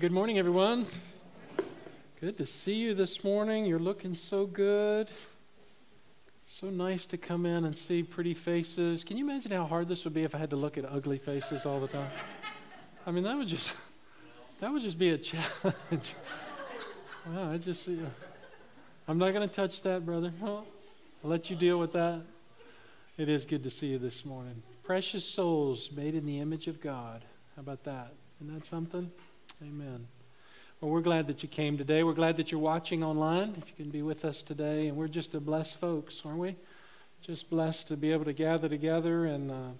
Good morning, everyone. Good to see you this morning. You're looking so good. So nice to come in and see pretty faces. Can you imagine how hard this would be if I had to look at ugly faces all the time? I mean, that would just that would just be a challenge. wow, I just see. I'm not going to touch that, brother. I'll let you deal with that. It is good to see you this morning. Precious souls made in the image of God. How about that? Isn't that something? Amen. Well, we're glad that you came today. We're glad that you're watching online, if you can be with us today. And we're just a blessed folks, aren't we? Just blessed to be able to gather together and uh,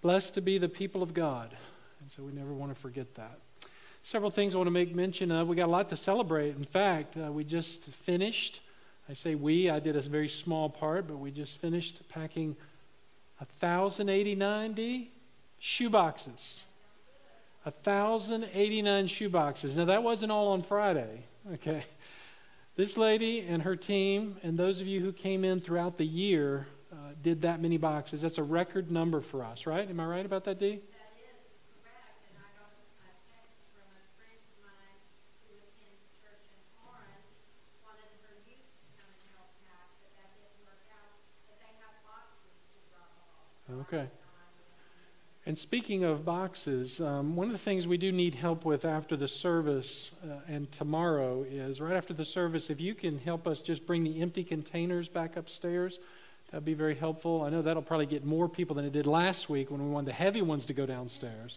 blessed to be the people of God. And so we never want to forget that. Several things I want to make mention of. We got a lot to celebrate. In fact, uh, we just finished. I say we, I did a very small part, but we just finished packing 1,089 D shoe boxes. 1,089 shoe boxes. Now, that wasn't all on Friday, okay? This lady and her team, and those of you who came in throughout the year, uh, did that many boxes. That's a record number for us, right? Am I right about that, Dee? Okay. And speaking of boxes, um, one of the things we do need help with after the service uh, and tomorrow is right after the service, if you can help us just bring the empty containers back upstairs, that'd be very helpful. I know that'll probably get more people than it did last week when we wanted the heavy ones to go downstairs.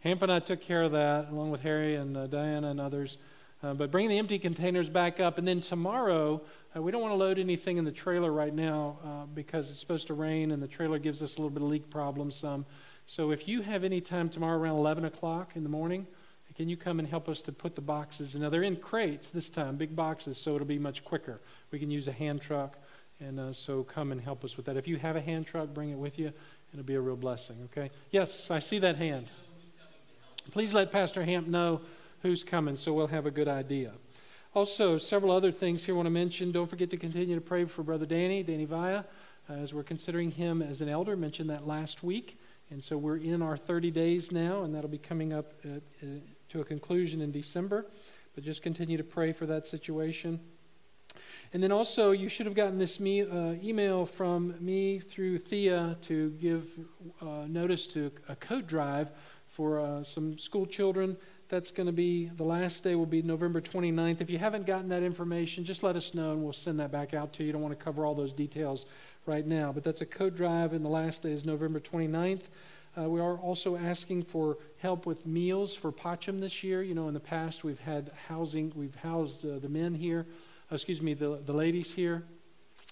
Hamp and I took care of that along with Harry and uh, Diana and others. Uh, but bring the empty containers back up. And then tomorrow, uh, we don't want to load anything in the trailer right now uh, because it's supposed to rain and the trailer gives us a little bit of leak problems. Some. So if you have any time tomorrow around 11 o'clock in the morning, can you come and help us to put the boxes? Now they're in crates this time, big boxes, so it'll be much quicker. We can use a hand truck, and uh, so come and help us with that. If you have a hand truck, bring it with you. It'll be a real blessing. Okay? Yes, I see that hand. Please let Pastor Hamp know who's coming, so we'll have a good idea. Also, several other things here I want to mention. Don't forget to continue to pray for Brother Danny, Danny Vaya, as we're considering him as an elder. Mentioned that last week. And so we're in our 30 days now, and that'll be coming up at, uh, to a conclusion in December. But just continue to pray for that situation. And then also, you should have gotten this me, uh, email from me through Thea to give uh, notice to a coat drive for uh, some school children. That's going to be the last day will be November 29th. If you haven't gotten that information, just let us know and we'll send that back out to you. You don't want to cover all those details right now. But that's a code drive, and the last day is November 29th. Uh, we are also asking for help with meals for Pacham this year. You know, in the past we've had housing, we've housed uh, the men here, uh, excuse me, the, the ladies here.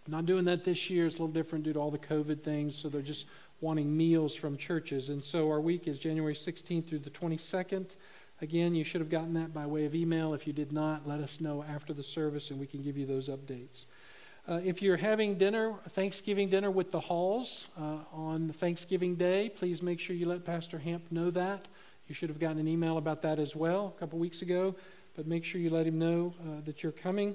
Not doing that this year. It's a little different due to all the COVID things, so they're just wanting meals from churches. And so our week is January 16th through the 22nd. Again, you should have gotten that by way of email. If you did not, let us know after the service and we can give you those updates. Uh, if you're having dinner, Thanksgiving dinner with the Halls uh, on Thanksgiving Day, please make sure you let Pastor Hamp know that. You should have gotten an email about that as well a couple weeks ago, but make sure you let him know uh, that you're coming.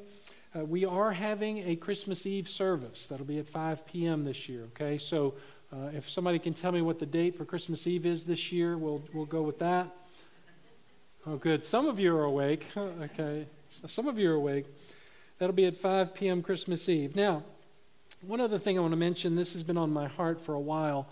Uh, we are having a Christmas Eve service. That'll be at 5 p.m. this year, okay? So uh, if somebody can tell me what the date for Christmas Eve is this year, we'll, we'll go with that. Oh, good. Some of you are awake. okay. Some of you are awake. That'll be at 5 p.m. Christmas Eve. Now, one other thing I want to mention this has been on my heart for a while,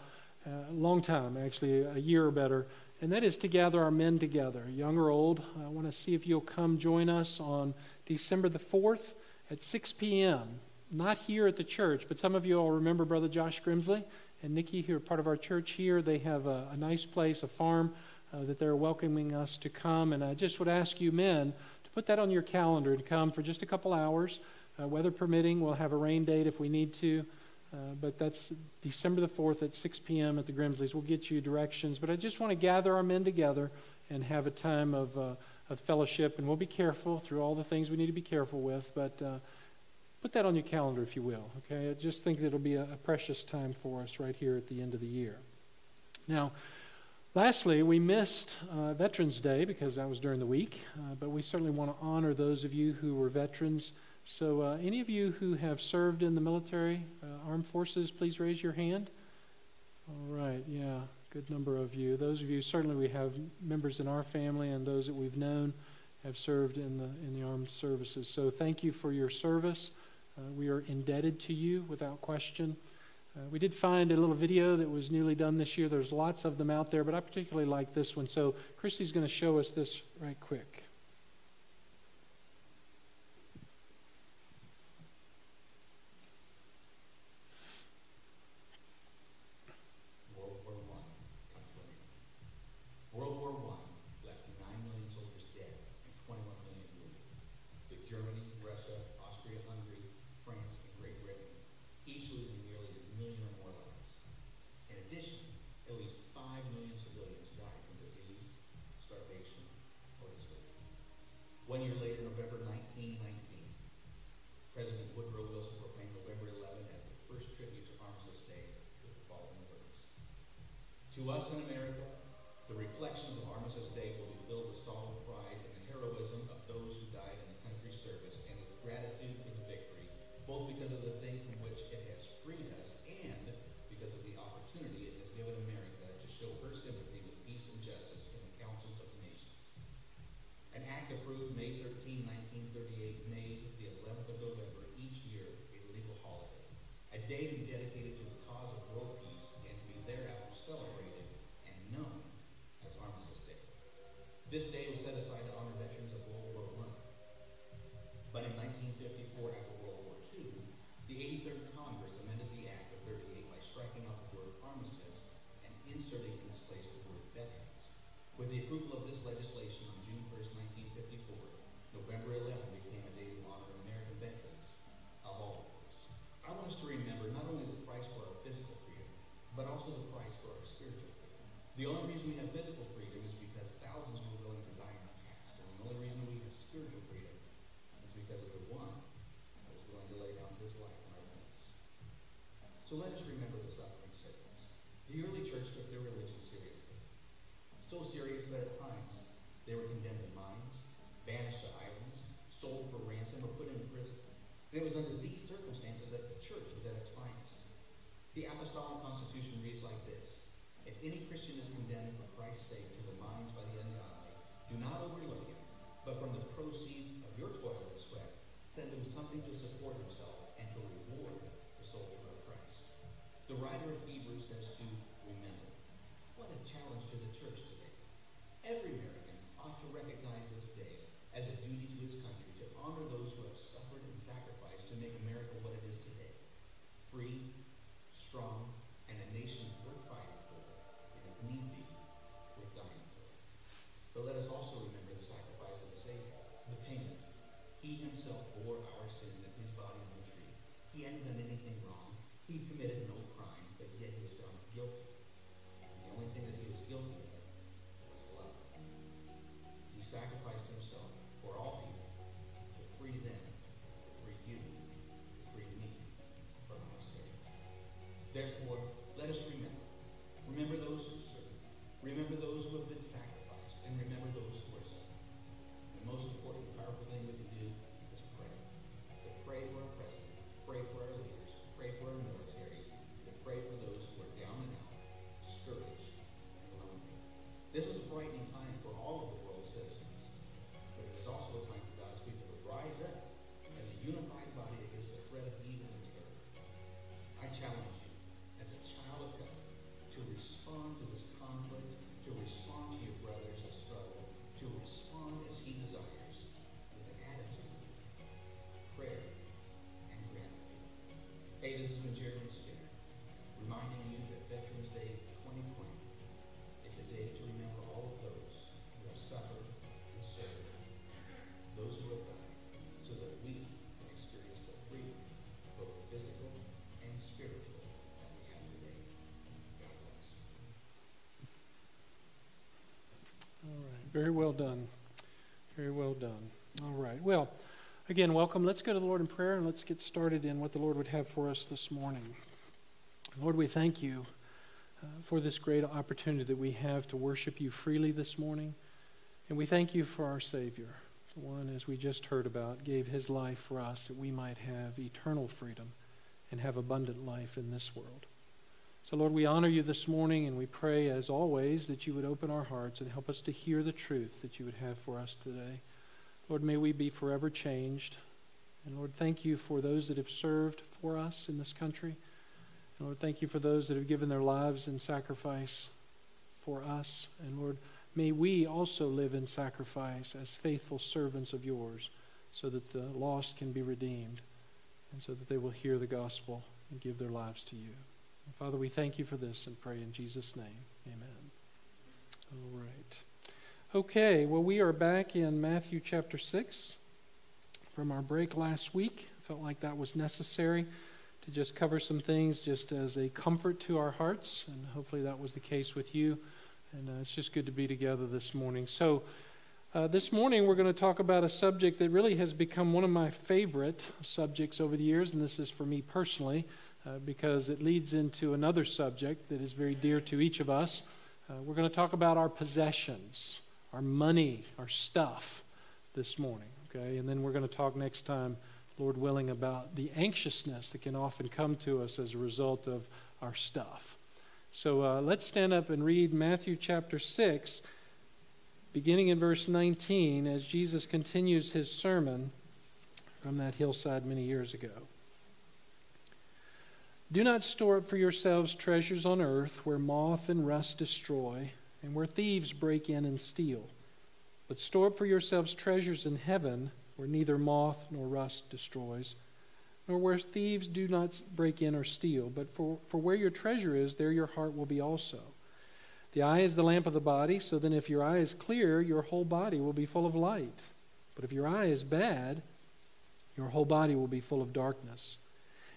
a uh, long time, actually, a year or better, and that is to gather our men together, young or old. I want to see if you'll come join us on December the 4th at 6 p.m. Not here at the church, but some of you all remember Brother Josh Grimsley and Nikki, who are part of our church here. They have a, a nice place, a farm, uh, that they're welcoming us to come. And I just would ask you, men, put that on your calendar to come for just a couple hours. Uh, weather permitting, we'll have a rain date if we need to. Uh, but that's December the 4th at 6 p.m. at the Grimsleys. We'll get you directions. But I just want to gather our men together and have a time of, uh, of fellowship. And we'll be careful through all the things we need to be careful with. But uh, put that on your calendar if you will. Okay? I just think it'll be a, a precious time for us right here at the end of the year. Now, Lastly, we missed uh, Veterans Day because that was during the week, uh, but we certainly want to honor those of you who were veterans. So, uh, any of you who have served in the military, uh, armed forces, please raise your hand. All right, yeah, good number of you. Those of you, certainly we have members in our family and those that we've known have served in the, in the armed services. So thank you for your service. Uh, we are indebted to you without question. Uh, we did find a little video that was newly done this year. There's lots of them out there, but I particularly like this one. So Christy's going to show us this right quick. Therefore, let us remember. Remember those who serve. Remember those Very well done. Very well done. All right. Well, again, welcome. Let's go to the Lord in prayer and let's get started in what the Lord would have for us this morning. Lord, we thank you uh, for this great opportunity that we have to worship you freely this morning. And we thank you for our Savior, the one, as we just heard about, gave his life for us that we might have eternal freedom and have abundant life in this world. So, Lord, we honor you this morning and we pray, as always, that you would open our hearts and help us to hear the truth that you would have for us today. Lord, may we be forever changed. And Lord, thank you for those that have served for us in this country. And Lord, thank you for those that have given their lives in sacrifice for us. And Lord, may we also live in sacrifice as faithful servants of yours so that the lost can be redeemed and so that they will hear the gospel and give their lives to you. Father, we thank you for this and pray in Jesus' name. Amen. All right. Okay, well, we are back in Matthew chapter 6 from our break last week. Felt like that was necessary to just cover some things just as a comfort to our hearts, and hopefully that was the case with you. And uh, it's just good to be together this morning. So, uh, this morning we're going to talk about a subject that really has become one of my favorite subjects over the years, and this is for me personally uh, because it leads into another subject that is very dear to each of us. Uh, we're going to talk about our possessions, our money, our stuff this morning, okay? And then we're going to talk next time, Lord willing, about the anxiousness that can often come to us as a result of our stuff. So uh, let's stand up and read Matthew chapter 6, beginning in verse 19, as Jesus continues his sermon from that hillside many years ago. Do not store up for yourselves treasures on earth where moth and rust destroy and where thieves break in and steal. But store up for yourselves treasures in heaven where neither moth nor rust destroys, nor where thieves do not break in or steal. But for, for where your treasure is, there your heart will be also. The eye is the lamp of the body, so then if your eye is clear, your whole body will be full of light. But if your eye is bad, your whole body will be full of darkness.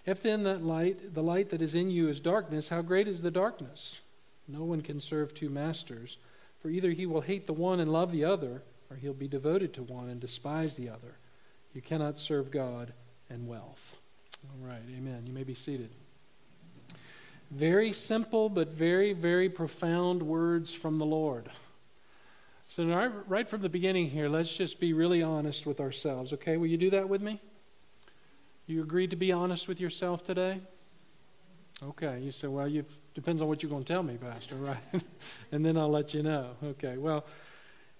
If then that light, the light that is in you is darkness, how great is the darkness? No one can serve two masters, for either he will hate the one and love the other, or he'll be devoted to one and despise the other. You cannot serve God and wealth. All right, amen. You may be seated. Very simple, but very, very profound words from the Lord. So, right from the beginning here, let's just be really honest with ourselves, okay? Will you do that with me? You agreed to be honest with yourself today? Okay. You say, well, you depends on what you're going to tell me, Pastor, right? and then I'll let you know. Okay. Well,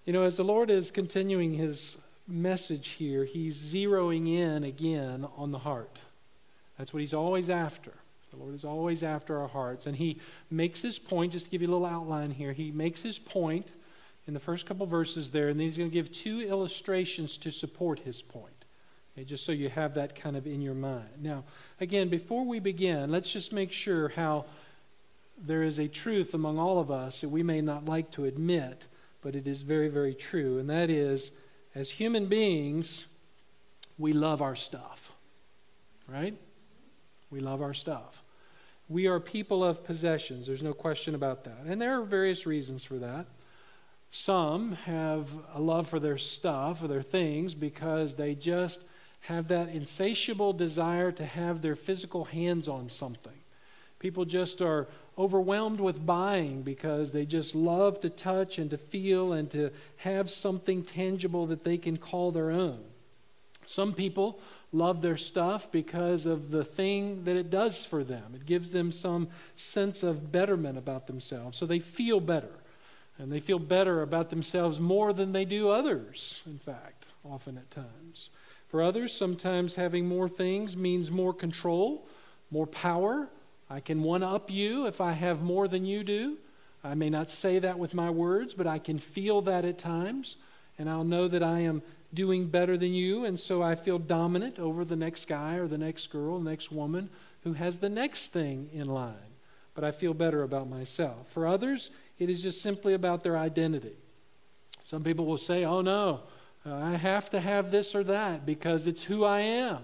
you know, as the Lord is continuing his message here, he's zeroing in again on the heart. That's what he's always after. The Lord is always after our hearts. And he makes his point, just to give you a little outline here, he makes his point in the first couple verses there, and then he's going to give two illustrations to support his point. Okay, just so you have that kind of in your mind. Now, again, before we begin, let's just make sure how there is a truth among all of us that we may not like to admit, but it is very, very true. And that is, as human beings, we love our stuff. Right? We love our stuff. We are people of possessions. There's no question about that. And there are various reasons for that. Some have a love for their stuff or their things because they just have that insatiable desire to have their physical hands on something. People just are overwhelmed with buying because they just love to touch and to feel and to have something tangible that they can call their own. Some people love their stuff because of the thing that it does for them. It gives them some sense of betterment about themselves. So they feel better. And they feel better about themselves more than they do others, in fact, often at times. For others, sometimes having more things means more control, more power. I can one up you if I have more than you do. I may not say that with my words, but I can feel that at times. And I'll know that I am doing better than you. And so I feel dominant over the next guy or the next girl, the next woman who has the next thing in line. But I feel better about myself. For others, it is just simply about their identity. Some people will say, oh no, I have to have this or that because it's who I am.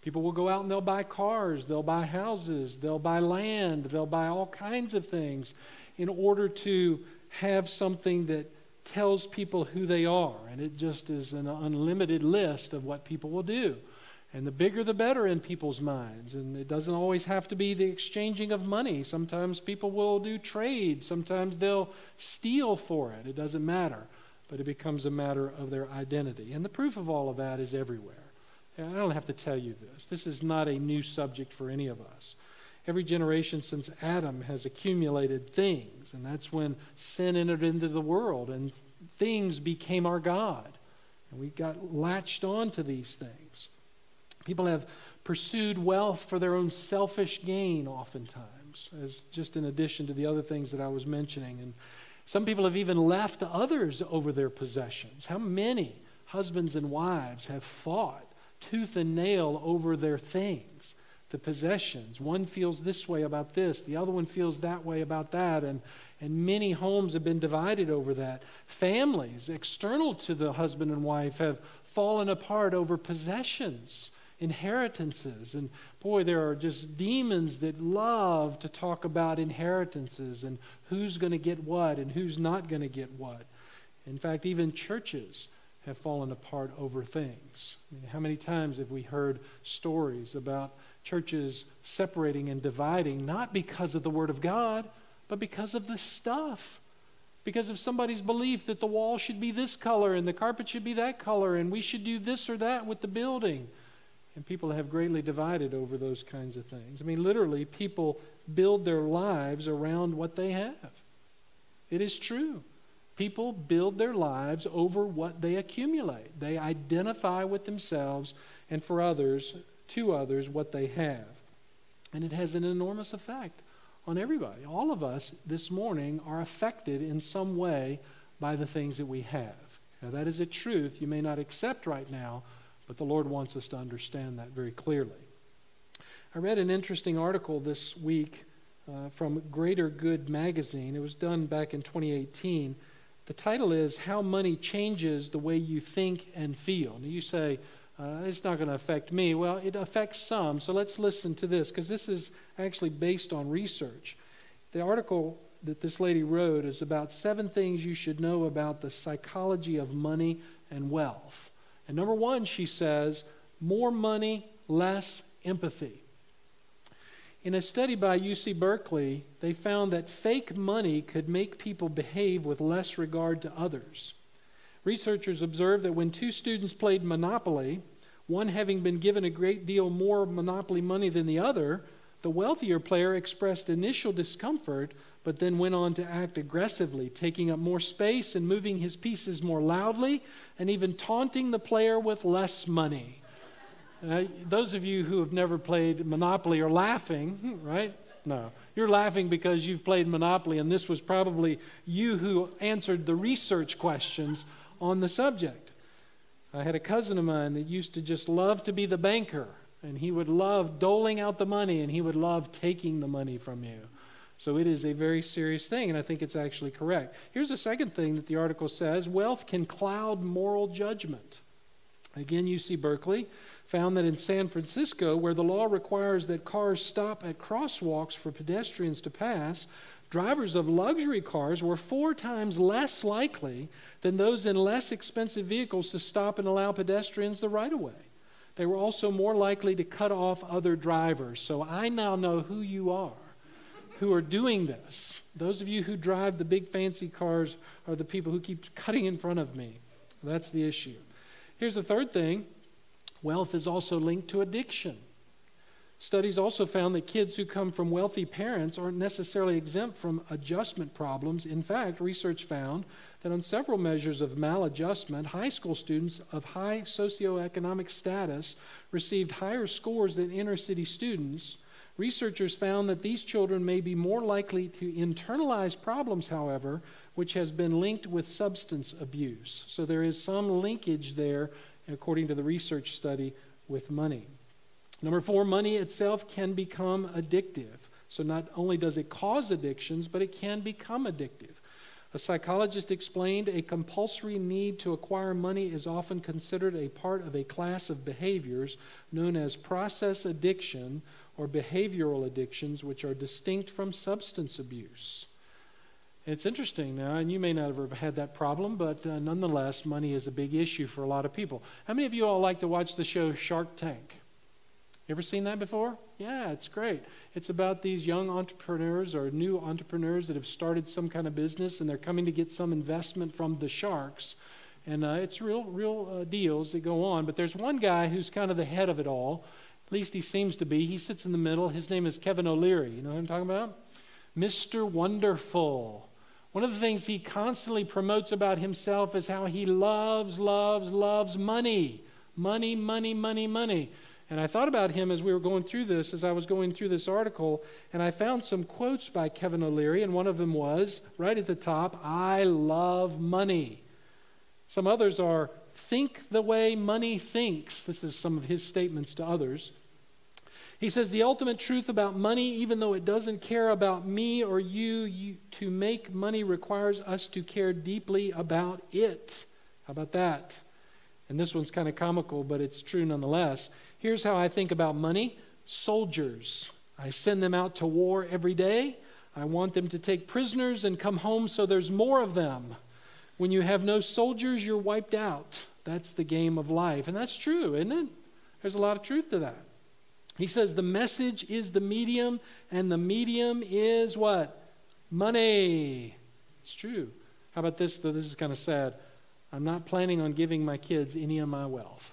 People will go out and they'll buy cars, they'll buy houses, they'll buy land, they'll buy all kinds of things in order to have something that tells people who they are. And it just is an unlimited list of what people will do. And the bigger the better in people's minds. And it doesn't always have to be the exchanging of money. Sometimes people will do trade, sometimes they'll steal for it. It doesn't matter but it becomes a matter of their identity. And the proof of all of that is everywhere. And I don't have to tell you this. This is not a new subject for any of us. Every generation since Adam has accumulated things, and that's when sin entered into the world and things became our God. And we got latched on to these things. People have pursued wealth for their own selfish gain, oftentimes, as just in addition to the other things that I was mentioning. And some people have even left others over their possessions. How many husbands and wives have fought tooth and nail over their things, the possessions? One feels this way about this, the other one feels that way about that, and, and many homes have been divided over that. Families external to the husband and wife have fallen apart over possessions inheritances. And boy, there are just demons that love to talk about inheritances and who's going to get what and who's not going to get what. In fact, even churches have fallen apart over things. I mean, how many times have we heard stories about churches separating and dividing, not because of the Word of God, but because of the stuff? Because of somebody's belief that the wall should be this color and the carpet should be that color and we should do this or that with the building. And people have greatly divided over those kinds of things. I mean, literally, people build their lives around what they have. It is true. People build their lives over what they accumulate. They identify with themselves and for others, to others, what they have. And it has an enormous effect on everybody. All of us this morning are affected in some way by the things that we have. Now, that is a truth you may not accept right now, but the Lord wants us to understand that very clearly. I read an interesting article this week uh, from Greater Good magazine. It was done back in 2018. The title is How Money Changes the Way You Think and Feel. Now, you say, uh, it's not going to affect me. Well, it affects some. So let's listen to this because this is actually based on research. The article that this lady wrote is about seven things you should know about the psychology of money and wealth. And number one, she says, more money, less empathy. In a study by UC Berkeley, they found that fake money could make people behave with less regard to others. Researchers observed that when two students played Monopoly, one having been given a great deal more Monopoly money than the other, the wealthier player expressed initial discomfort but then went on to act aggressively, taking up more space and moving his pieces more loudly, and even taunting the player with less money. Uh, those of you who have never played Monopoly are laughing, right? No. You're laughing because you've played Monopoly, and this was probably you who answered the research questions on the subject. I had a cousin of mine that used to just love to be the banker, and he would love doling out the money, and he would love taking the money from you. So it is a very serious thing, and I think it's actually correct. Here's a second thing that the article says wealth can cloud moral judgment. Again, UC Berkeley found that in San Francisco, where the law requires that cars stop at crosswalks for pedestrians to pass, drivers of luxury cars were four times less likely than those in less expensive vehicles to stop and allow pedestrians the right of way. They were also more likely to cut off other drivers. So I now know who you are who are doing this. Those of you who drive the big fancy cars are the people who keep cutting in front of me. That's the issue. Here's the third thing wealth is also linked to addiction. Studies also found that kids who come from wealthy parents aren't necessarily exempt from adjustment problems. In fact, research found that on several measures of maladjustment, high school students of high socioeconomic status received higher scores than inner city students Researchers found that these children may be more likely to internalize problems, however, which has been linked with substance abuse. So there is some linkage there, according to the research study, with money. Number four, money itself can become addictive. So not only does it cause addictions, but it can become addictive. A psychologist explained a compulsory need to acquire money is often considered a part of a class of behaviors known as process addiction or behavioral addictions which are distinct from substance abuse. it's interesting now, and you may not have ever had that problem, but uh, nonetheless, money is a big issue for a lot of people. How many of you all like to watch the show Shark Tank? You ever seen that before? Yeah, it's great. It's about these young entrepreneurs or new entrepreneurs that have started some kind of business and they're coming to get some investment from the sharks. And uh, it's real, real uh, deals that go on. But there's one guy who's kind of the head of it all at least he seems to be. He sits in the middle. His name is Kevin O'Leary. You know who I'm talking about? Mr. Wonderful. One of the things he constantly promotes about himself is how he loves, loves, loves money. Money, money, money, money. And I thought about him as we were going through this, as I was going through this article, and I found some quotes by Kevin O'Leary, and one of them was right at the top I love money. Some others are think the way money thinks. This is some of his statements to others. He says, The ultimate truth about money, even though it doesn't care about me or you, you, to make money requires us to care deeply about it. How about that? And this one's kind of comical, but it's true nonetheless. Here's how I think about money soldiers. I send them out to war every day. I want them to take prisoners and come home so there's more of them. When you have no soldiers, you're wiped out. That's the game of life. And that's true, isn't it? There's a lot of truth to that. He says the message is the medium, and the medium is what? Money. It's true. How about this, though? This is kind of sad. I'm not planning on giving my kids any of my wealth.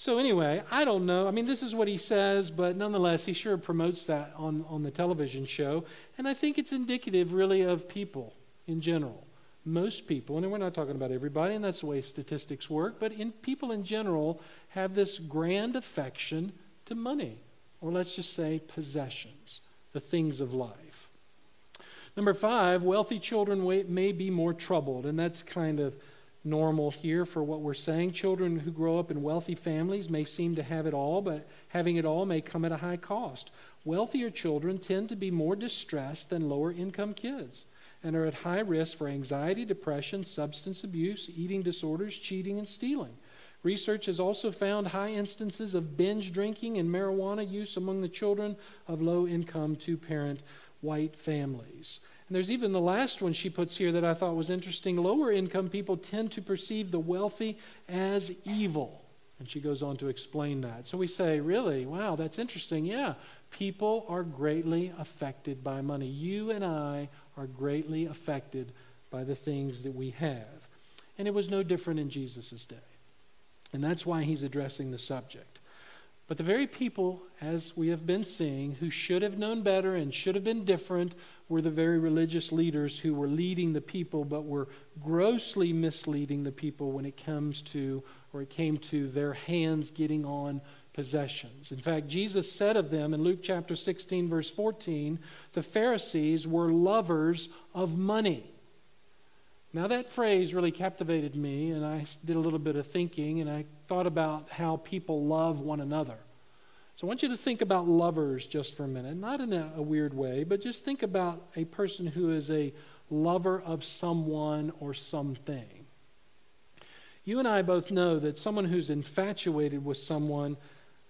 So, anyway, I don't know. I mean, this is what he says, but nonetheless, he sure promotes that on, on the television show. And I think it's indicative, really, of people in general most people, and we're not talking about everybody, and that's the way statistics work, but in people in general have this grand affection to money, or let's just say possessions, the things of life. Number five, wealthy children may be more troubled, and that's kind of normal here for what we're saying. Children who grow up in wealthy families may seem to have it all, but having it all may come at a high cost. Wealthier children tend to be more distressed than lower income kids and are at high risk for anxiety, depression, substance abuse, eating disorders, cheating, and stealing. Research has also found high instances of binge drinking and marijuana use among the children of low income, two parent white families. And there's even the last one she puts here that I thought was interesting. Lower income people tend to perceive the wealthy as evil. And she goes on to explain that. So we say, really? Wow, that's interesting. Yeah, people are greatly affected by money. You and I are greatly affected by the things that we have. And it was no different in Jesus' day. And that's why he's addressing the subject. But the very people, as we have been seeing, who should have known better and should have been different were the very religious leaders who were leading the people, but were grossly misleading the people when it comes to, or it came to their hands getting on possessions. In fact, Jesus said of them in Luke chapter 16, verse 14, the Pharisees were lovers of money. Now, that phrase really captivated me, and I did a little bit of thinking, and I thought about how people love one another. So, I want you to think about lovers just for a minute, not in a, a weird way, but just think about a person who is a lover of someone or something. You and I both know that someone who's infatuated with someone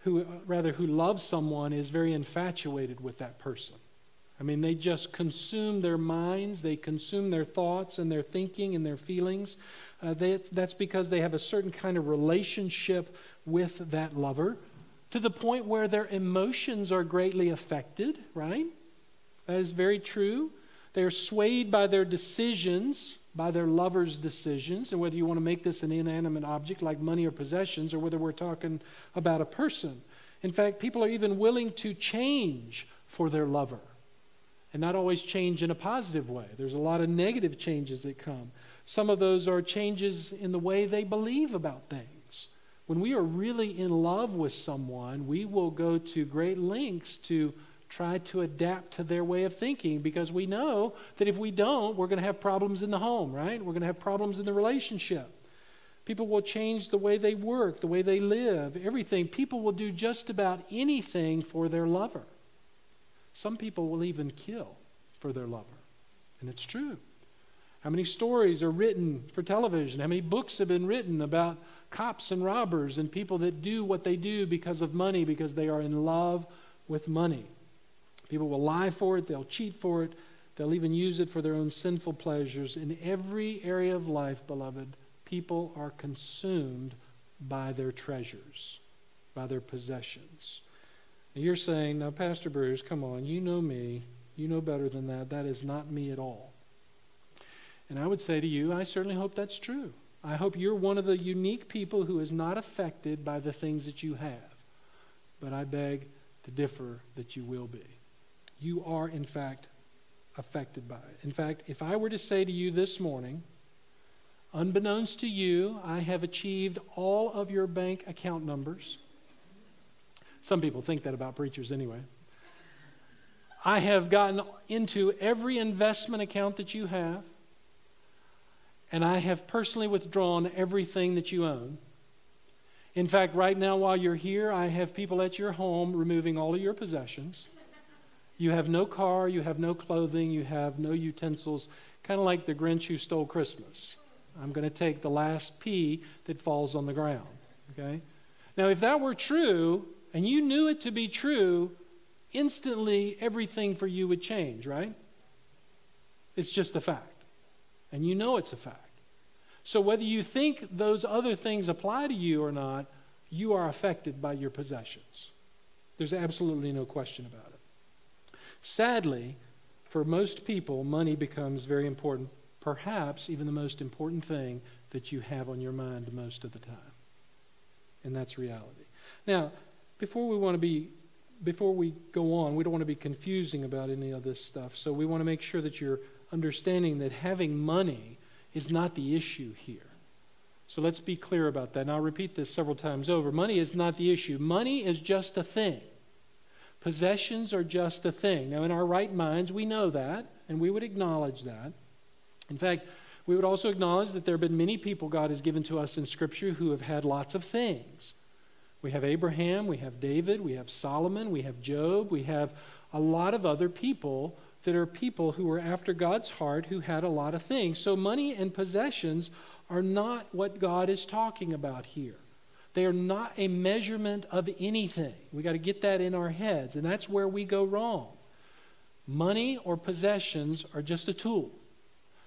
who rather who loves someone is very infatuated with that person. I mean, they just consume their minds, they consume their thoughts and their thinking and their feelings. Uh, they, that's because they have a certain kind of relationship with that lover to the point where their emotions are greatly affected, right? That is very true. They are swayed by their decisions by their lover's decisions, and whether you want to make this an inanimate object like money or possessions, or whether we're talking about a person. In fact, people are even willing to change for their lover, and not always change in a positive way. There's a lot of negative changes that come. Some of those are changes in the way they believe about things. When we are really in love with someone, we will go to great lengths to try to adapt to their way of thinking because we know that if we don't, we're going to have problems in the home, right? We're going to have problems in the relationship. People will change the way they work, the way they live, everything. People will do just about anything for their lover. Some people will even kill for their lover. And it's true. How many stories are written for television? How many books have been written about cops and robbers and people that do what they do because of money, because they are in love with money? People will lie for it, they'll cheat for it, they'll even use it for their own sinful pleasures. In every area of life, beloved, people are consumed by their treasures, by their possessions. Now you're saying, now, Pastor Bruce, come on, you know me. You know better than that. That is not me at all. And I would say to you, I certainly hope that's true. I hope you're one of the unique people who is not affected by the things that you have. But I beg to differ that you will be you are, in fact, affected by it. In fact, if I were to say to you this morning, unbeknownst to you, I have achieved all of your bank account numbers. Some people think that about preachers anyway. I have gotten into every investment account that you have, and I have personally withdrawn everything that you own. In fact, right now, while you're here, I have people at your home removing all of your possessions. You have no car, you have no clothing, you have no utensils, kind of like the Grinch who stole Christmas. I'm going to take the last pea that falls on the ground. Okay? Now, if that were true, and you knew it to be true, instantly everything for you would change, right? It's just a fact. And you know it's a fact. So whether you think those other things apply to you or not, you are affected by your possessions. There's absolutely no question about it. Sadly, for most people, money becomes very important, perhaps even the most important thing that you have on your mind most of the time. And that's reality. Now, before we want to be before we go on, we don't want to be confusing about any of this stuff. So we want to make sure that you're understanding that having money is not the issue here. So let's be clear about that. And I'll repeat this several times over. Money is not the issue, money is just a thing. Possessions are just a thing. Now, in our right minds, we know that, and we would acknowledge that. In fact, we would also acknowledge that there have been many people God has given to us in Scripture who have had lots of things. We have Abraham, we have David, we have Solomon, we have Job, we have a lot of other people that are people who were after God's heart who had a lot of things. So money and possessions are not what God is talking about here. They are not a measurement of anything. We got to get that in our heads, and that's where we go wrong. Money or possessions are just a tool.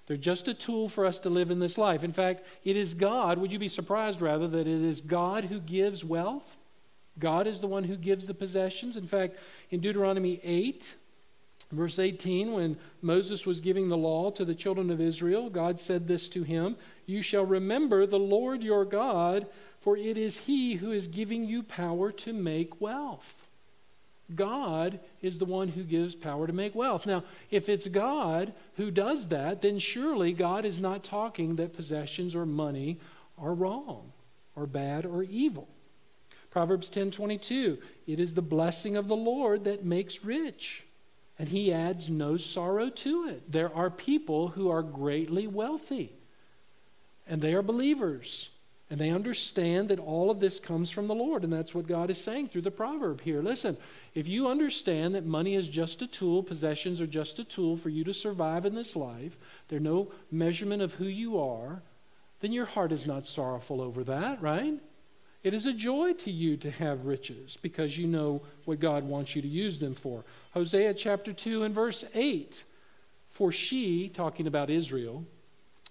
They're just a tool for us to live in this life. In fact, it is God, would you be surprised rather, that it is God who gives wealth? God is the one who gives the possessions. In fact, in Deuteronomy 8, Verse 18, when Moses was giving the law to the children of Israel, God said this to him You shall remember the Lord your God, for it is he who is giving you power to make wealth. God is the one who gives power to make wealth. Now, if it's God who does that, then surely God is not talking that possessions or money are wrong or bad or evil. Proverbs 10:22 It is the blessing of the Lord that makes rich and he adds no sorrow to it. There are people who are greatly wealthy, and they are believers. And they understand that all of this comes from the Lord. And that's what God is saying through the proverb here. Listen, if you understand that money is just a tool, possessions are just a tool for you to survive in this life, they're no measurement of who you are, then your heart is not sorrowful over that, right? It is a joy to you to have riches because you know what God wants you to use them for. Hosea chapter 2 and verse 8. For she, talking about Israel,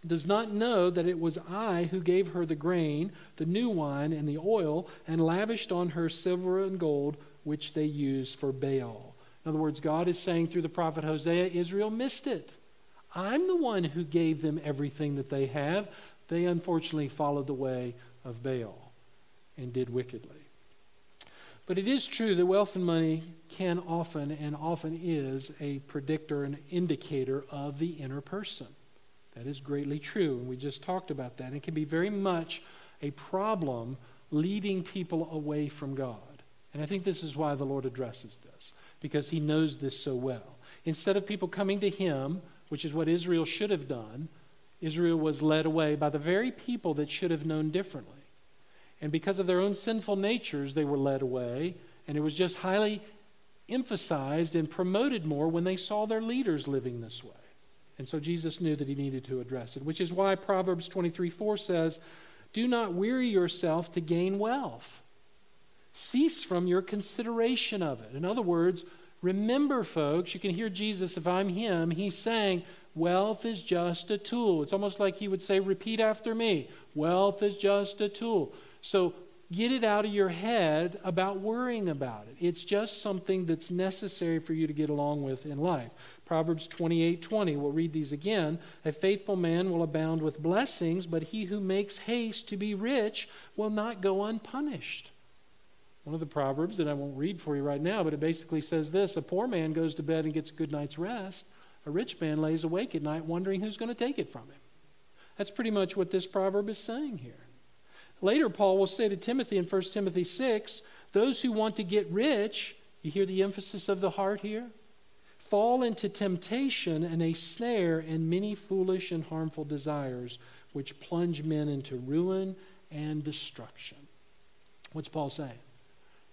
does not know that it was I who gave her the grain, the new wine, and the oil, and lavished on her silver and gold, which they used for Baal. In other words, God is saying through the prophet Hosea, Israel missed it. I'm the one who gave them everything that they have. They unfortunately followed the way of Baal and did wickedly. But it is true that wealth and money can often and often is a predictor, an indicator of the inner person. That is greatly true, and we just talked about that. It can be very much a problem leading people away from God. And I think this is why the Lord addresses this, because He knows this so well. Instead of people coming to Him, which is what Israel should have done, Israel was led away by the very people that should have known differently. And because of their own sinful natures, they were led away. And it was just highly emphasized and promoted more when they saw their leaders living this way. And so Jesus knew that he needed to address it, which is why Proverbs 23 4 says, Do not weary yourself to gain wealth. Cease from your consideration of it. In other words, remember, folks, you can hear Jesus, if I'm him, he's saying, Wealth is just a tool. It's almost like he would say, Repeat after me. Wealth is just a tool. So get it out of your head about worrying about it. It's just something that's necessary for you to get along with in life. Proverbs 28 20, we'll read these again. A faithful man will abound with blessings, but he who makes haste to be rich will not go unpunished. One of the Proverbs that I won't read for you right now, but it basically says this A poor man goes to bed and gets a good night's rest. A rich man lays awake at night wondering who's going to take it from him. That's pretty much what this proverb is saying here. Later, Paul will say to Timothy in 1 Timothy 6 those who want to get rich, you hear the emphasis of the heart here? Fall into temptation and a snare and many foolish and harmful desires, which plunge men into ruin and destruction. What's Paul saying?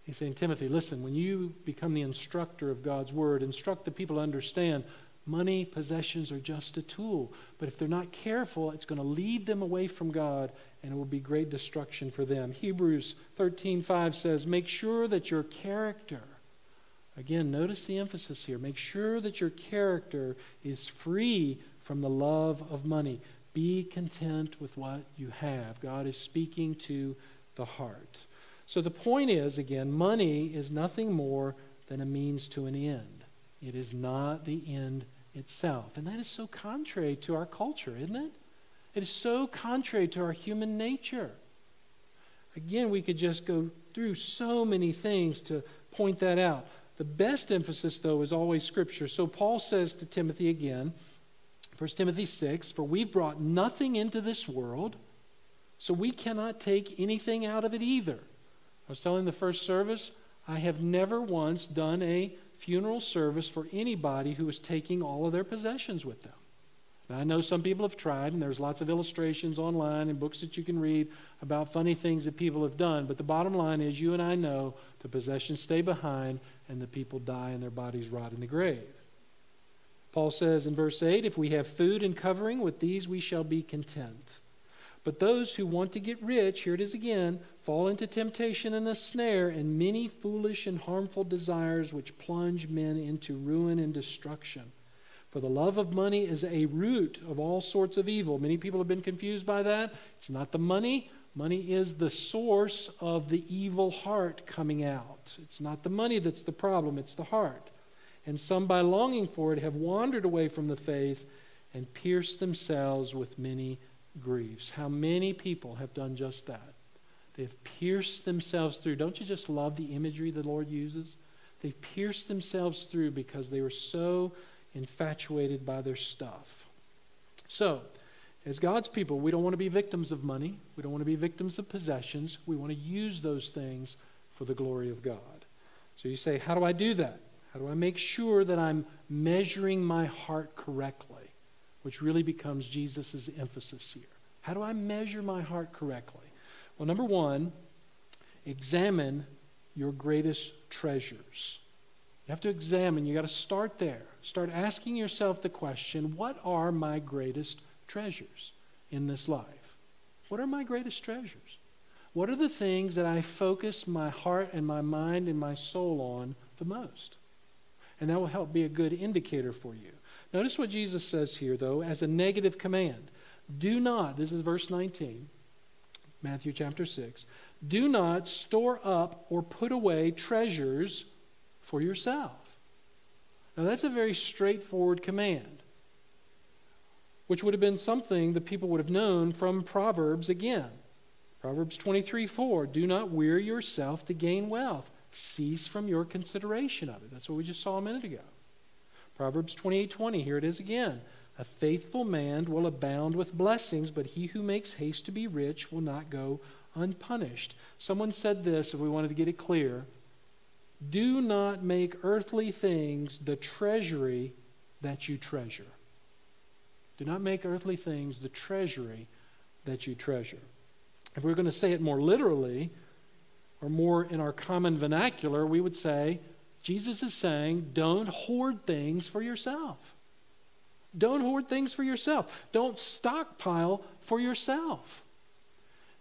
He's saying, Timothy, listen, when you become the instructor of God's word, instruct the people to understand money, possessions are just a tool. But if they're not careful, it's going to lead them away from God and it will be great destruction for them. Hebrews 13:5 says, "Make sure that your character Again, notice the emphasis here. Make sure that your character is free from the love of money. Be content with what you have. God is speaking to the heart. So the point is, again, money is nothing more than a means to an end. It is not the end itself. And that is so contrary to our culture, isn't it? It is so contrary to our human nature. Again, we could just go through so many things to point that out. The best emphasis, though, is always Scripture. So Paul says to Timothy again, 1 Timothy 6 For we've brought nothing into this world, so we cannot take anything out of it either. I was telling the first service, I have never once done a funeral service for anybody who is taking all of their possessions with them. Now, I know some people have tried, and there's lots of illustrations online and books that you can read about funny things that people have done. But the bottom line is, you and I know the possessions stay behind and the people die and their bodies rot in the grave. Paul says in verse 8, If we have food and covering, with these we shall be content. But those who want to get rich, here it is again, fall into temptation and a snare and many foolish and harmful desires which plunge men into ruin and destruction. For the love of money is a root of all sorts of evil. Many people have been confused by that. It's not the money. Money is the source of the evil heart coming out. It's not the money that's the problem, it's the heart. And some, by longing for it, have wandered away from the faith and pierced themselves with many griefs. How many people have done just that? They've pierced themselves through. Don't you just love the imagery the Lord uses? They've pierced themselves through because they were so infatuated by their stuff. So, as God's people, we don't want to be victims of money. We don't want to be victims of possessions. We want to use those things for the glory of God. So you say, How do I do that? How do I make sure that I'm measuring my heart correctly? Which really becomes Jesus' emphasis here. How do I measure my heart correctly? Well, number one, examine your greatest treasures. You have to examine, you got to start there. Start asking yourself the question what are my greatest treasures in this life? What are my greatest treasures? What are the things that I focus my heart and my mind and my soul on the most? And that will help be a good indicator for you. Notice what Jesus says here, though, as a negative command. Do not, this is verse 19, Matthew chapter 6, do not store up or put away treasures for yourself. Now, that's a very straightforward command, which would have been something the people would have known from Proverbs again. Proverbs 23 4 Do not weary yourself to gain wealth, cease from your consideration of it. That's what we just saw a minute ago. Proverbs 28 20, here it is again. A faithful man will abound with blessings, but he who makes haste to be rich will not go unpunished. Someone said this, if we wanted to get it clear do not make earthly things the treasury that you treasure. Do not make earthly things the treasury that you treasure. If we we're going to say it more literally, or more in our common vernacular, we would say, Jesus is saying, don't hoard things for yourself. Don't hoard things for yourself. Don't stockpile for yourself.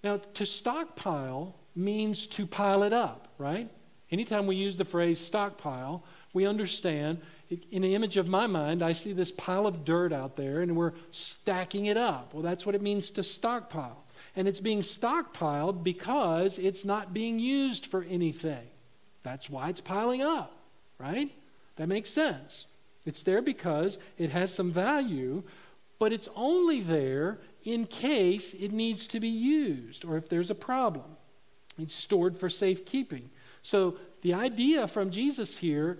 Now, to stockpile means to pile it up, right? Anytime we use the phrase stockpile, we understand. In the image of my mind, I see this pile of dirt out there and we're stacking it up. Well, that's what it means to stockpile. And it's being stockpiled because it's not being used for anything. That's why it's piling up, right? That makes sense. It's there because it has some value, but it's only there in case it needs to be used or if there's a problem. It's stored for safekeeping. So the idea from Jesus here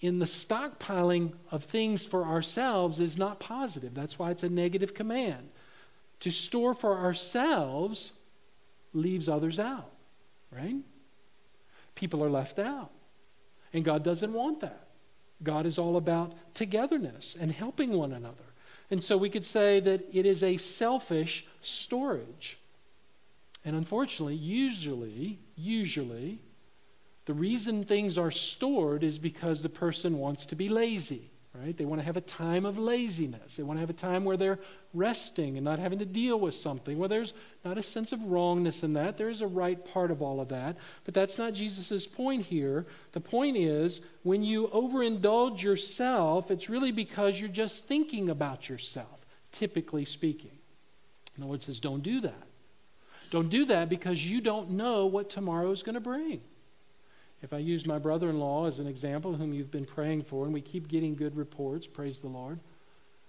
in the stockpiling of things for ourselves is not positive. That's why it's a negative command. To store for ourselves leaves others out, right? People are left out. And God doesn't want that. God is all about togetherness and helping one another. And so we could say that it is a selfish storage. And unfortunately, usually, usually, the reason things are stored is because the person wants to be lazy right? They want to have a time of laziness. They want to have a time where they're resting and not having to deal with something. Well, there's not a sense of wrongness in that. There is a right part of all of that. But that's not Jesus' point here. The point is when you overindulge yourself, it's really because you're just thinking about yourself, typically speaking. The Lord says, don't do that. Don't do that because you don't know what tomorrow is going to bring. If I use my brother in law as an example, whom you've been praying for, and we keep getting good reports, praise the Lord.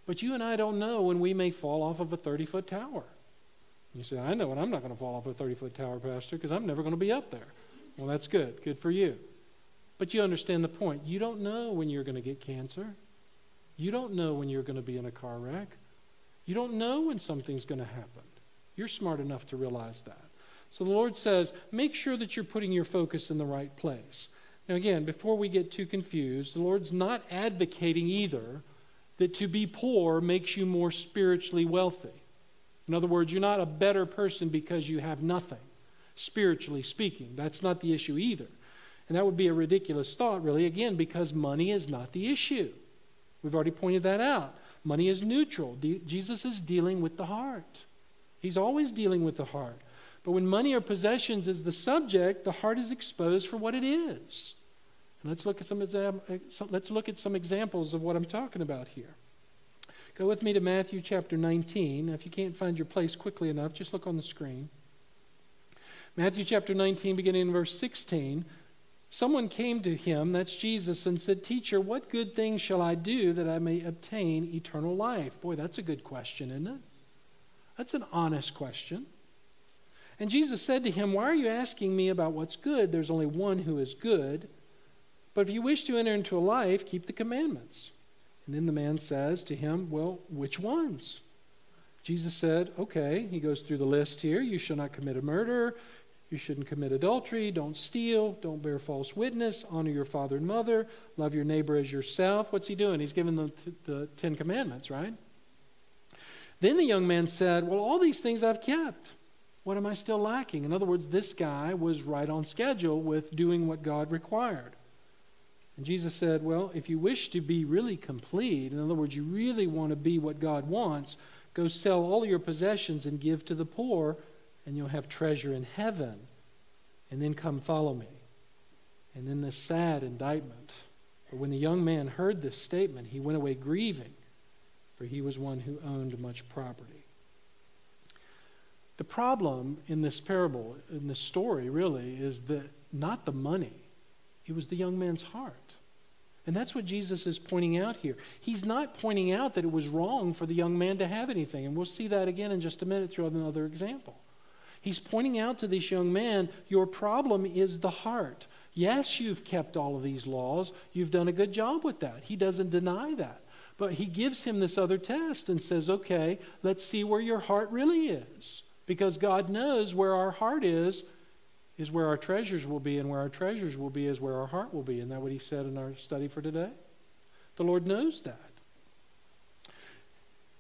But you and I don't know when we may fall off of a 30 foot tower. You say, I know when I'm not going to fall off a 30 foot tower, Pastor, because I'm never going to be up there. Well, that's good. Good for you. But you understand the point. You don't know when you're going to get cancer. You don't know when you're going to be in a car wreck. You don't know when something's going to happen. You're smart enough to realize that. So the Lord says, make sure that you're putting your focus in the right place. Now, again, before we get too confused, the Lord's not advocating either that to be poor makes you more spiritually wealthy. In other words, you're not a better person because you have nothing, spiritually speaking. That's not the issue either. And that would be a ridiculous thought, really, again, because money is not the issue. We've already pointed that out. Money is neutral. De- Jesus is dealing with the heart, He's always dealing with the heart. But when money or possessions is the subject, the heart is exposed for what it is. And let's look at some, exam- let's look at some examples of what I'm talking about here. Go with me to Matthew chapter 19. If you can't find your place quickly enough, just look on the screen. Matthew chapter 19, beginning in verse 16. Someone came to him, that's Jesus, and said, Teacher, what good thing shall I do that I may obtain eternal life? Boy, that's a good question, isn't it? That's an honest question. And Jesus said to him, Why are you asking me about what's good? There's only one who is good. But if you wish to enter into a life, keep the commandments. And then the man says to him, Well, which ones? Jesus said, Okay. He goes through the list here. You shall not commit a murder. You shouldn't commit adultery. Don't steal. Don't bear false witness. Honor your father and mother. Love your neighbor as yourself. What's he doing? He's giving the, the Ten Commandments, right? Then the young man said, Well, all these things I've kept. What am I still lacking? In other words, this guy was right on schedule with doing what God required. And Jesus said, Well, if you wish to be really complete, in other words, you really want to be what God wants, go sell all your possessions and give to the poor, and you'll have treasure in heaven. And then come follow me. And then this sad indictment. But when the young man heard this statement, he went away grieving, for he was one who owned much property. The problem in this parable, in this story, really, is that not the money, it was the young man's heart. And that's what Jesus is pointing out here. He's not pointing out that it was wrong for the young man to have anything. And we'll see that again in just a minute through another example. He's pointing out to this young man, your problem is the heart. Yes, you've kept all of these laws. You've done a good job with that. He doesn't deny that. But he gives him this other test and says, okay, let's see where your heart really is. Because God knows where our heart is, is where our treasures will be, and where our treasures will be is where our heart will be. Isn't that what he said in our study for today? The Lord knows that.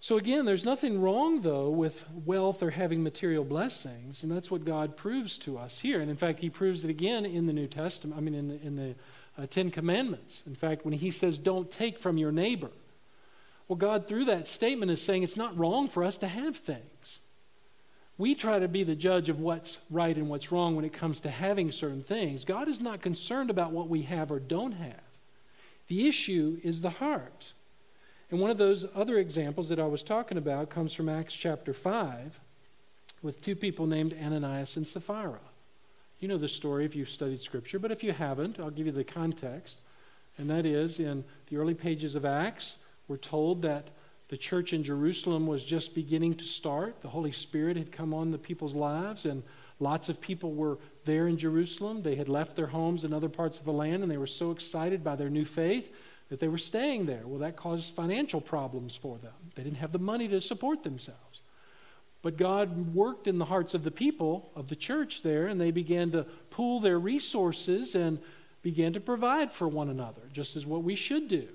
So, again, there's nothing wrong, though, with wealth or having material blessings, and that's what God proves to us here. And in fact, He proves it again in the New Testament, I mean, in the, in the uh, Ten Commandments. In fact, when He says, Don't take from your neighbor, well, God, through that statement, is saying it's not wrong for us to have things we try to be the judge of what's right and what's wrong when it comes to having certain things. God is not concerned about what we have or don't have. The issue is the heart. And one of those other examples that I was talking about comes from Acts chapter 5 with two people named Ananias and Sapphira. You know the story if you've studied Scripture, but if you haven't, I'll give you the context. And that is in the early pages of Acts, we're told that the church in Jerusalem was just beginning to start. The Holy Spirit had come on the people's lives, and Lots of people were there in Jerusalem. They had left their homes in other parts of the land, and they were so excited by their new faith that they were staying there. Well, that caused financial problems for them. They didn't have the money to support themselves. But God worked in the hearts of the people of the church there, and they began to pool their resources and began to provide for one another, just as what we should do.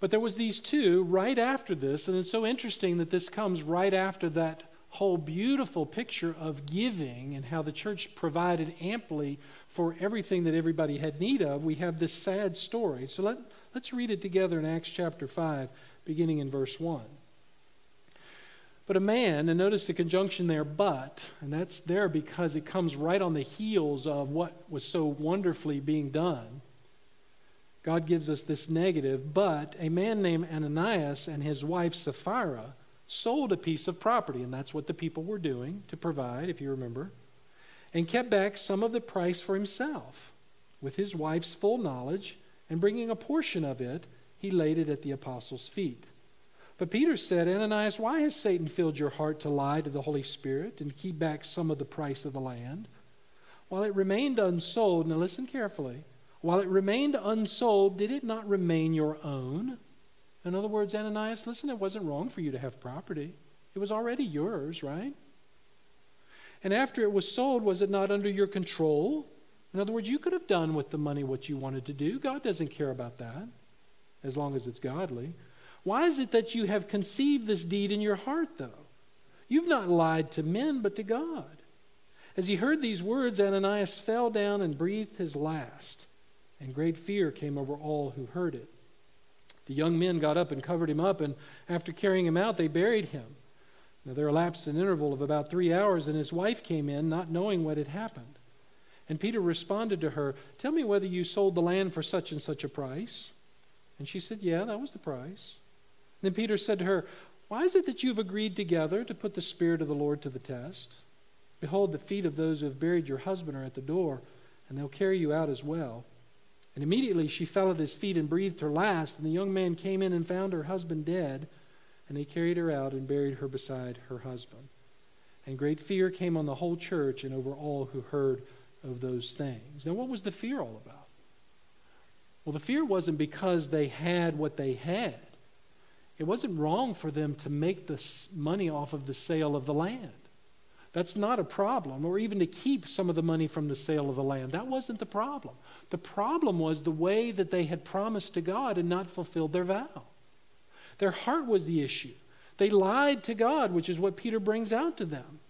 But there was these two right after this, and it's so interesting that this comes right after that whole beautiful picture of giving and how the church provided amply for everything that everybody had need of, we have this sad story. So let, let's read it together in Acts chapter 5, beginning in verse 1. But a man, and notice the conjunction there, but, and that's there because it comes right on the heels of what was so wonderfully being done. God gives us this negative, but a man named Ananias and his wife Sapphira sold a piece of property, and that's what the people were doing to provide, if you remember, and kept back some of the price for himself. With his wife's full knowledge, and bringing a portion of it, he laid it at the apostles' feet. But Peter said, Ananias, why has Satan filled your heart to lie to the Holy Spirit and keep back some of the price of the land? While it remained unsold, now listen carefully, while it remained unsold, did it not remain your own? In other words, Ananias, listen, it wasn't wrong for you to have property. It was already yours, right? And after it was sold, was it not under your control? In other words, you could have done with the money what you wanted to do. God doesn't care about that, as long as it's godly. Why is it that you have conceived this deed in your heart, though? You've not lied to men, but to God. As he heard these words, Ananias fell down and breathed his last, and great fear came over all who heard it. The young men got up and covered him up, and after carrying him out, they buried him. Now, there elapsed an interval of about three hours, and his wife came in, not knowing what had happened. And Peter responded to her, Tell me whether you sold the land for such and such a price. And she said, Yeah, that was the price. Then Peter said to her, Why is it that you have agreed together to put the Spirit of the Lord to the test? Behold, the feet of those who have buried your husband are at the door, and they'll carry you out as well. And immediately she fell at his feet and breathed her last. And the young man came in and found her husband dead. And they carried her out and buried her beside her husband. And great fear came on the whole church and over all who heard of those things. Now, what was the fear all about? Well, the fear wasn't because they had what they had. It wasn't wrong for them to make the money off of the sale of the land. That's not a problem, or even to keep some of the money from the sale of the land. That wasn't the problem. The problem was the way that they had promised to God and not fulfilled their vow. Their heart was the issue. They lied to God, which is what Peter brings out to them,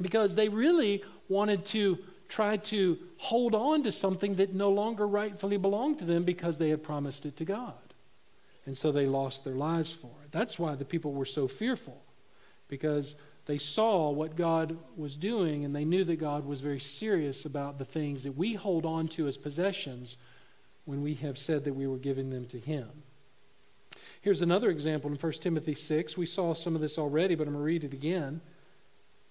because they really wanted to try to hold on to something that no longer rightfully belonged to them because they had promised it to God. And so they lost their lives for it. That's why the people were so fearful, because they saw what God was doing and they knew that God was very serious about the things that we hold on to as possessions when we have said that we were giving them to Him. Here's another example in 1 Timothy 6. We saw some of this already, but I'm going to read it again.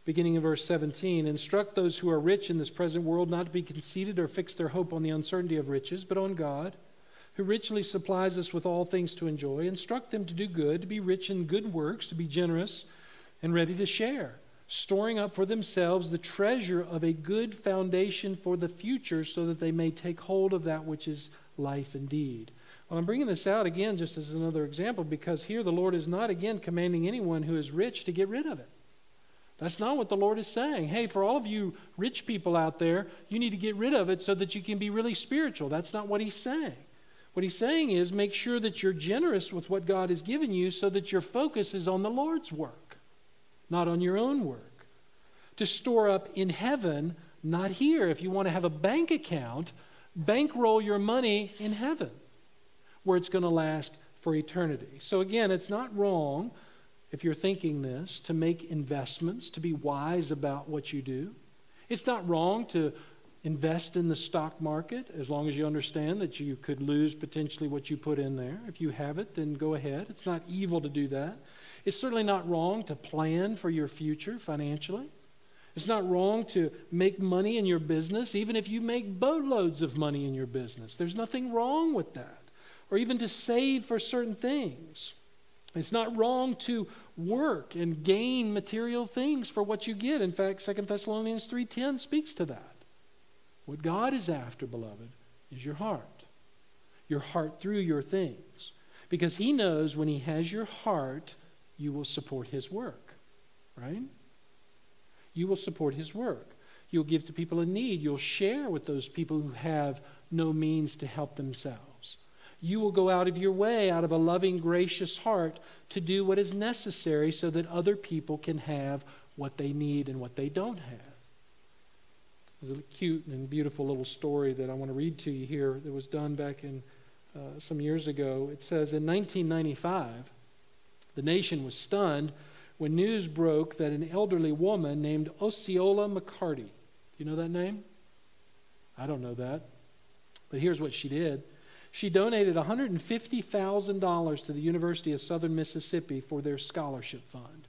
Beginning in verse 17 Instruct those who are rich in this present world not to be conceited or fix their hope on the uncertainty of riches, but on God, who richly supplies us with all things to enjoy. Instruct them to do good, to be rich in good works, to be generous and ready to share, storing up for themselves the treasure of a good foundation for the future so that they may take hold of that which is life indeed. Well, I'm bringing this out again just as another example because here the Lord is not again commanding anyone who is rich to get rid of it. That's not what the Lord is saying. Hey, for all of you rich people out there, you need to get rid of it so that you can be really spiritual. That's not what He's saying. What He's saying is make sure that you're generous with what God has given you so that your focus is on the Lord's work not on your own work. To store up in heaven, not here. If you want to have a bank account, bankroll your money in heaven, where it's going to last for eternity. So, again, it's not wrong, if you're thinking this, to make investments, to be wise about what you do. It's not wrong to invest in the stock market as long as you understand that you could lose potentially what you put in there. If you have it, then go ahead. It's not evil to do that. It's certainly not wrong to plan for your future financially. It's not wrong to make money in your business, even if you make boatloads of money in your business. There's nothing wrong with that. Or even to save for certain things. It's not wrong to work and gain material things for what you get. In fact, 2 Thessalonians 3:10 speaks to that. What God is after, beloved, is your heart. Your heart through your things. Because he knows when he has your heart, you will support his work. Right? You will support his work. You'll give to people in need. You'll share with those people who have no means to help themselves. You will go out of your way, out of a loving, gracious heart, to do what is necessary so that other people can have what they need and what they don't have. There's a cute and beautiful little story that I want to read to you here that was done back in uh, some years ago. It says in 1995, the nation was stunned when news broke that an elderly woman named Osceola McCarty do you know that name? I don't know that. But here's what she did she donated $150,000 to the University of Southern Mississippi for their scholarship fund.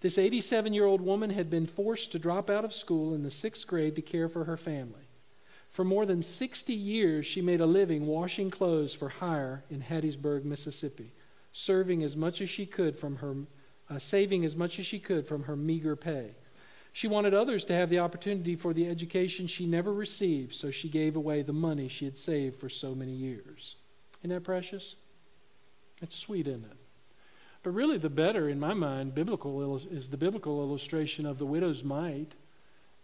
This 87 year old woman had been forced to drop out of school in the sixth grade to care for her family. For more than 60 years, she made a living washing clothes for hire in Hattiesburg, Mississippi, serving as much as she could from her, uh, saving as much as she could from her meager pay. She wanted others to have the opportunity for the education she never received, so she gave away the money she had saved for so many years. Isn't that precious? It's sweet, isn't it? But really, the better, in my mind, biblical is the biblical illustration of the widow's mite.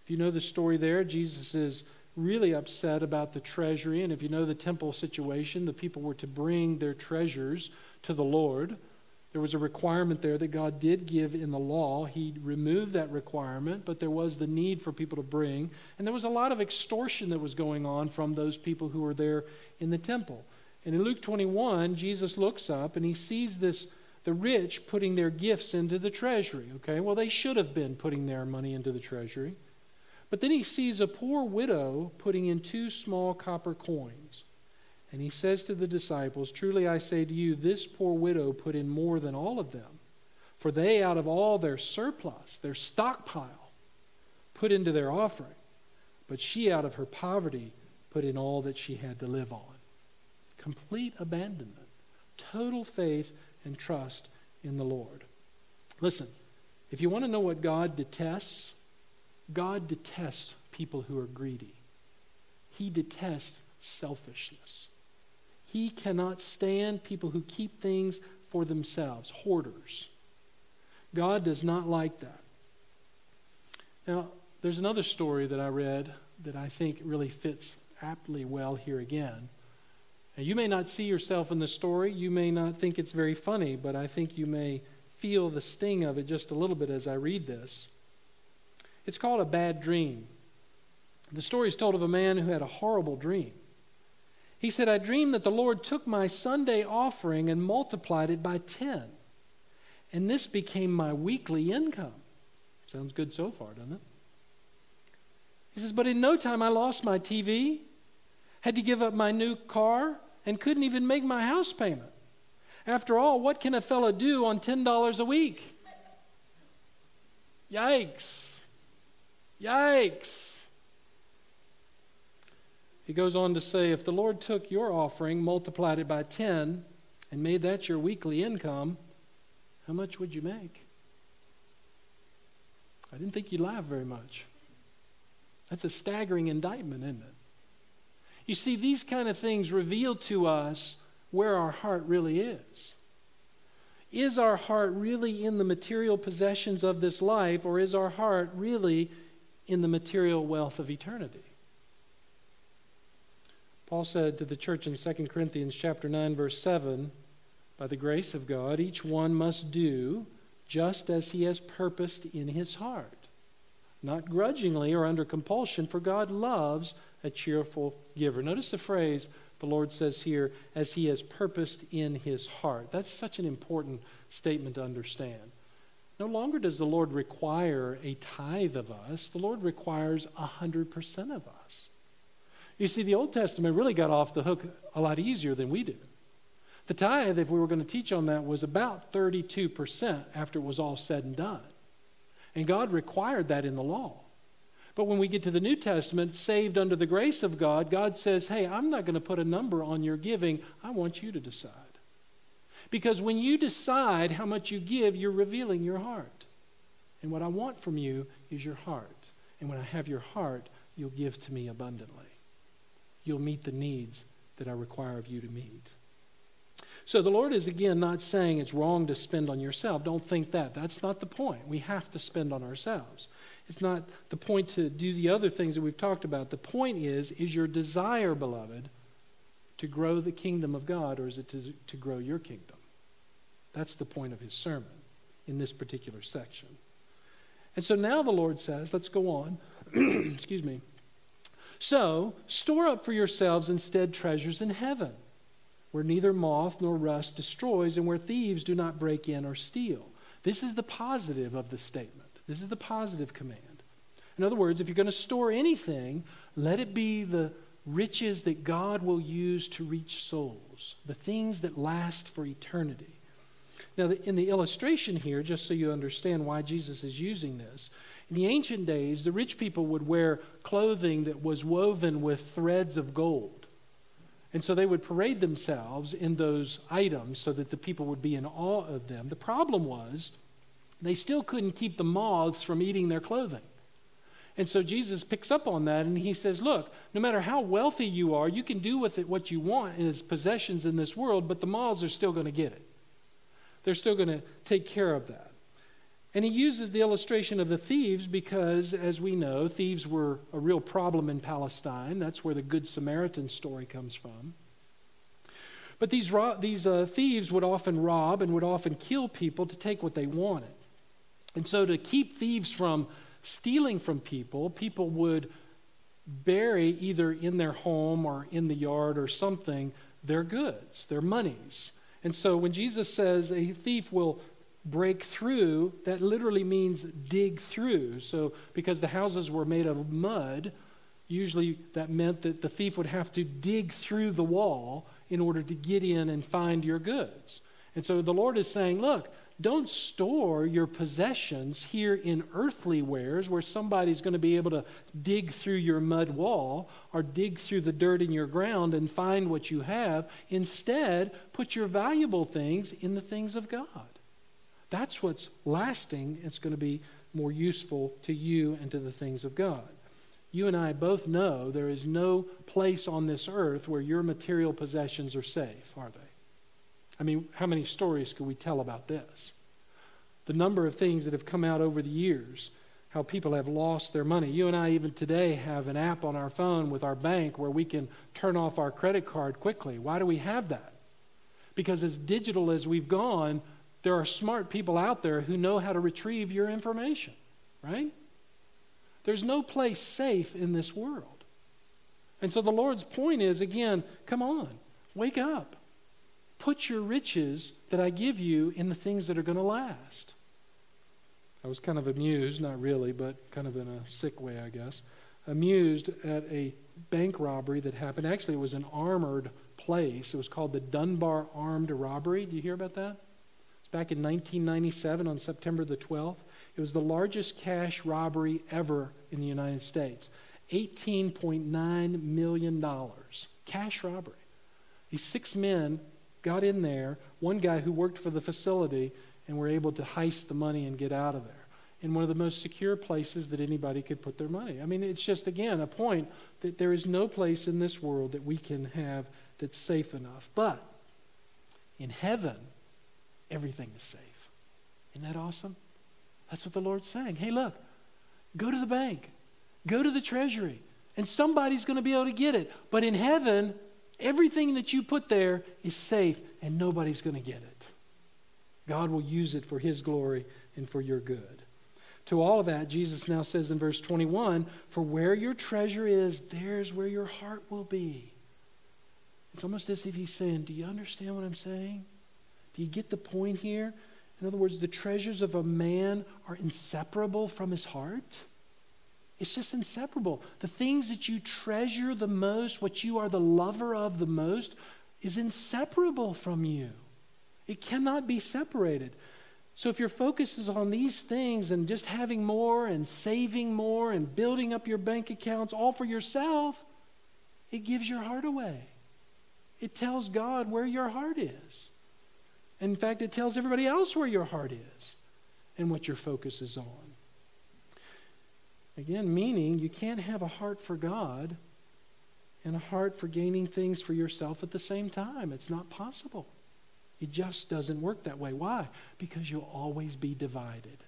If you know the story there, Jesus is really upset about the treasury. And if you know the temple situation, the people were to bring their treasures to the Lord. There was a requirement there that God did give in the law. He removed that requirement, but there was the need for people to bring. And there was a lot of extortion that was going on from those people who were there in the temple. And in Luke 21, Jesus looks up and he sees this the rich putting their gifts into the treasury. Okay, well, they should have been putting their money into the treasury. But then he sees a poor widow putting in two small copper coins. And he says to the disciples, Truly I say to you, this poor widow put in more than all of them. For they, out of all their surplus, their stockpile, put into their offering. But she, out of her poverty, put in all that she had to live on. Complete abandonment, total faith and trust in the Lord. Listen, if you want to know what God detests, God detests people who are greedy. He detests selfishness. He cannot stand people who keep things for themselves, hoarders. God does not like that. Now, there's another story that I read that I think really fits aptly well here again. Now, you may not see yourself in the story, you may not think it's very funny, but I think you may feel the sting of it just a little bit as I read this. It's called A Bad Dream. The story is told of a man who had a horrible dream. He said, I dreamed that the Lord took my Sunday offering and multiplied it by 10. And this became my weekly income. Sounds good so far, doesn't it? He says, But in no time I lost my TV, had to give up my new car, and couldn't even make my house payment. After all, what can a fellow do on $10 a week? Yikes. Yikes. He goes on to say, if the Lord took your offering, multiplied it by 10, and made that your weekly income, how much would you make? I didn't think you'd laugh very much. That's a staggering indictment, isn't it? You see, these kind of things reveal to us where our heart really is. Is our heart really in the material possessions of this life, or is our heart really in the material wealth of eternity? Paul said to the church in 2 Corinthians chapter 9 verse 7, by the grace of God each one must do just as he has purposed in his heart, not grudgingly or under compulsion, for God loves a cheerful giver. Notice the phrase the Lord says here, as he has purposed in his heart. That's such an important statement to understand. No longer does the Lord require a tithe of us, the Lord requires 100% of us. You see, the Old Testament really got off the hook a lot easier than we do. The tithe, if we were going to teach on that, was about 32% after it was all said and done. And God required that in the law. But when we get to the New Testament, saved under the grace of God, God says, hey, I'm not going to put a number on your giving. I want you to decide. Because when you decide how much you give, you're revealing your heart. And what I want from you is your heart. And when I have your heart, you'll give to me abundantly. You'll meet the needs that I require of you to meet. So the Lord is again not saying it's wrong to spend on yourself. Don't think that. That's not the point. We have to spend on ourselves. It's not the point to do the other things that we've talked about. The point is is your desire, beloved, to grow the kingdom of God or is it to, to grow your kingdom? That's the point of his sermon in this particular section. And so now the Lord says, let's go on. Excuse me. So, store up for yourselves instead treasures in heaven, where neither moth nor rust destroys, and where thieves do not break in or steal. This is the positive of the statement. This is the positive command. In other words, if you're going to store anything, let it be the riches that God will use to reach souls, the things that last for eternity. Now, in the illustration here, just so you understand why Jesus is using this, in the ancient days, the rich people would wear clothing that was woven with threads of gold. And so they would parade themselves in those items so that the people would be in awe of them. The problem was they still couldn't keep the moths from eating their clothing. And so Jesus picks up on that and he says, Look, no matter how wealthy you are, you can do with it what you want as possessions in this world, but the moths are still going to get it. They're still going to take care of that. And he uses the illustration of the thieves because, as we know, thieves were a real problem in Palestine. That's where the Good Samaritan story comes from. But these, these uh, thieves would often rob and would often kill people to take what they wanted. And so, to keep thieves from stealing from people, people would bury either in their home or in the yard or something their goods, their monies. And so, when Jesus says a thief will break through, that literally means dig through. So, because the houses were made of mud, usually that meant that the thief would have to dig through the wall in order to get in and find your goods. And so the Lord is saying, look, don't store your possessions here in earthly wares where somebody's going to be able to dig through your mud wall or dig through the dirt in your ground and find what you have. Instead, put your valuable things in the things of God. That's what's lasting. It's going to be more useful to you and to the things of God. You and I both know there is no place on this earth where your material possessions are safe, are they? I mean, how many stories could we tell about this? The number of things that have come out over the years, how people have lost their money. You and I, even today, have an app on our phone with our bank where we can turn off our credit card quickly. Why do we have that? Because as digital as we've gone, there are smart people out there who know how to retrieve your information, right? There's no place safe in this world. And so the Lord's point is again, come on, wake up. Put your riches that I give you in the things that are going to last. I was kind of amused, not really, but kind of in a sick way, I guess, amused at a bank robbery that happened. Actually, it was an armored place. It was called the Dunbar Armed Robbery. Do you hear about that? Back in 1997 on September the 12th. It was the largest cash robbery ever in the United States. $18.9 million. Cash robbery. These six men got in there, one guy who worked for the facility, and were able to heist the money and get out of there in one of the most secure places that anybody could put their money. I mean, it's just, again, a point that there is no place in this world that we can have that's safe enough. But in heaven, everything is safe. Isn't that awesome? That's what the Lord's saying. Hey, look, go to the bank, go to the treasury, and somebody's going to be able to get it. But in heaven, everything that you put there is safe, and nobody's going to get it. God will use it for His glory and for your good. To all of that, Jesus now says in verse 21 For where your treasure is, there's where your heart will be. It's almost as if He's saying, Do you understand what I'm saying? Do you get the point here? In other words, the treasures of a man are inseparable from his heart. It's just inseparable. The things that you treasure the most, what you are the lover of the most, is inseparable from you. It cannot be separated. So if your focus is on these things and just having more and saving more and building up your bank accounts all for yourself, it gives your heart away. It tells God where your heart is. In fact, it tells everybody else where your heart is and what your focus is on. Again, meaning you can't have a heart for God and a heart for gaining things for yourself at the same time. It's not possible. It just doesn't work that way. Why? Because you'll always be divided.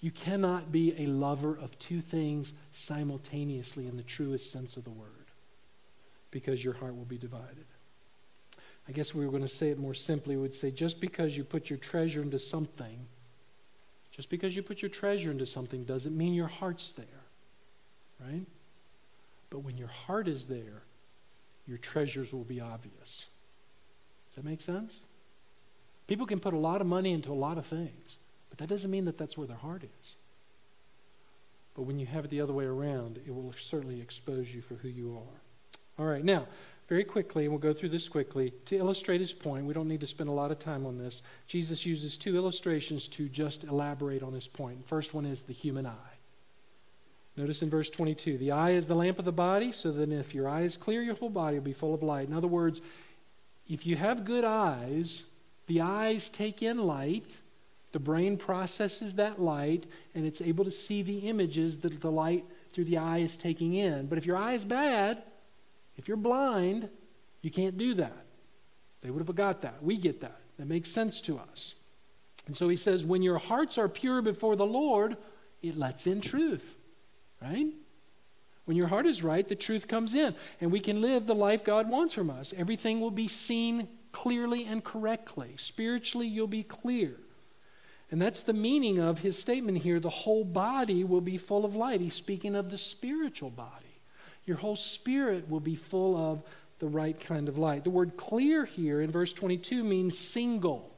You cannot be a lover of two things simultaneously in the truest sense of the word because your heart will be divided. I guess we were going to say it more simply. We would say just because you put your treasure into something just because you put your treasure into something doesn't mean your heart's there, right? But when your heart is there, your treasures will be obvious. Does that make sense? People can put a lot of money into a lot of things, but that doesn't mean that that's where their heart is. But when you have it the other way around, it will certainly expose you for who you are. All right, now, very quickly, and we'll go through this quickly, to illustrate his point, we don't need to spend a lot of time on this. Jesus uses two illustrations to just elaborate on his point. The first one is the human eye. Notice in verse 22 the eye is the lamp of the body, so that if your eye is clear, your whole body will be full of light. In other words, if you have good eyes, the eyes take in light, the brain processes that light, and it's able to see the images that the light through the eye is taking in. But if your eye is bad, if you're blind, you can't do that. They would have got that. We get that. That makes sense to us. And so he says, when your hearts are pure before the Lord, it lets in truth, right? When your heart is right, the truth comes in, and we can live the life God wants from us. Everything will be seen clearly and correctly. Spiritually, you'll be clear. And that's the meaning of his statement here the whole body will be full of light. He's speaking of the spiritual body. Your whole spirit will be full of the right kind of light. The word clear here in verse 22 means single,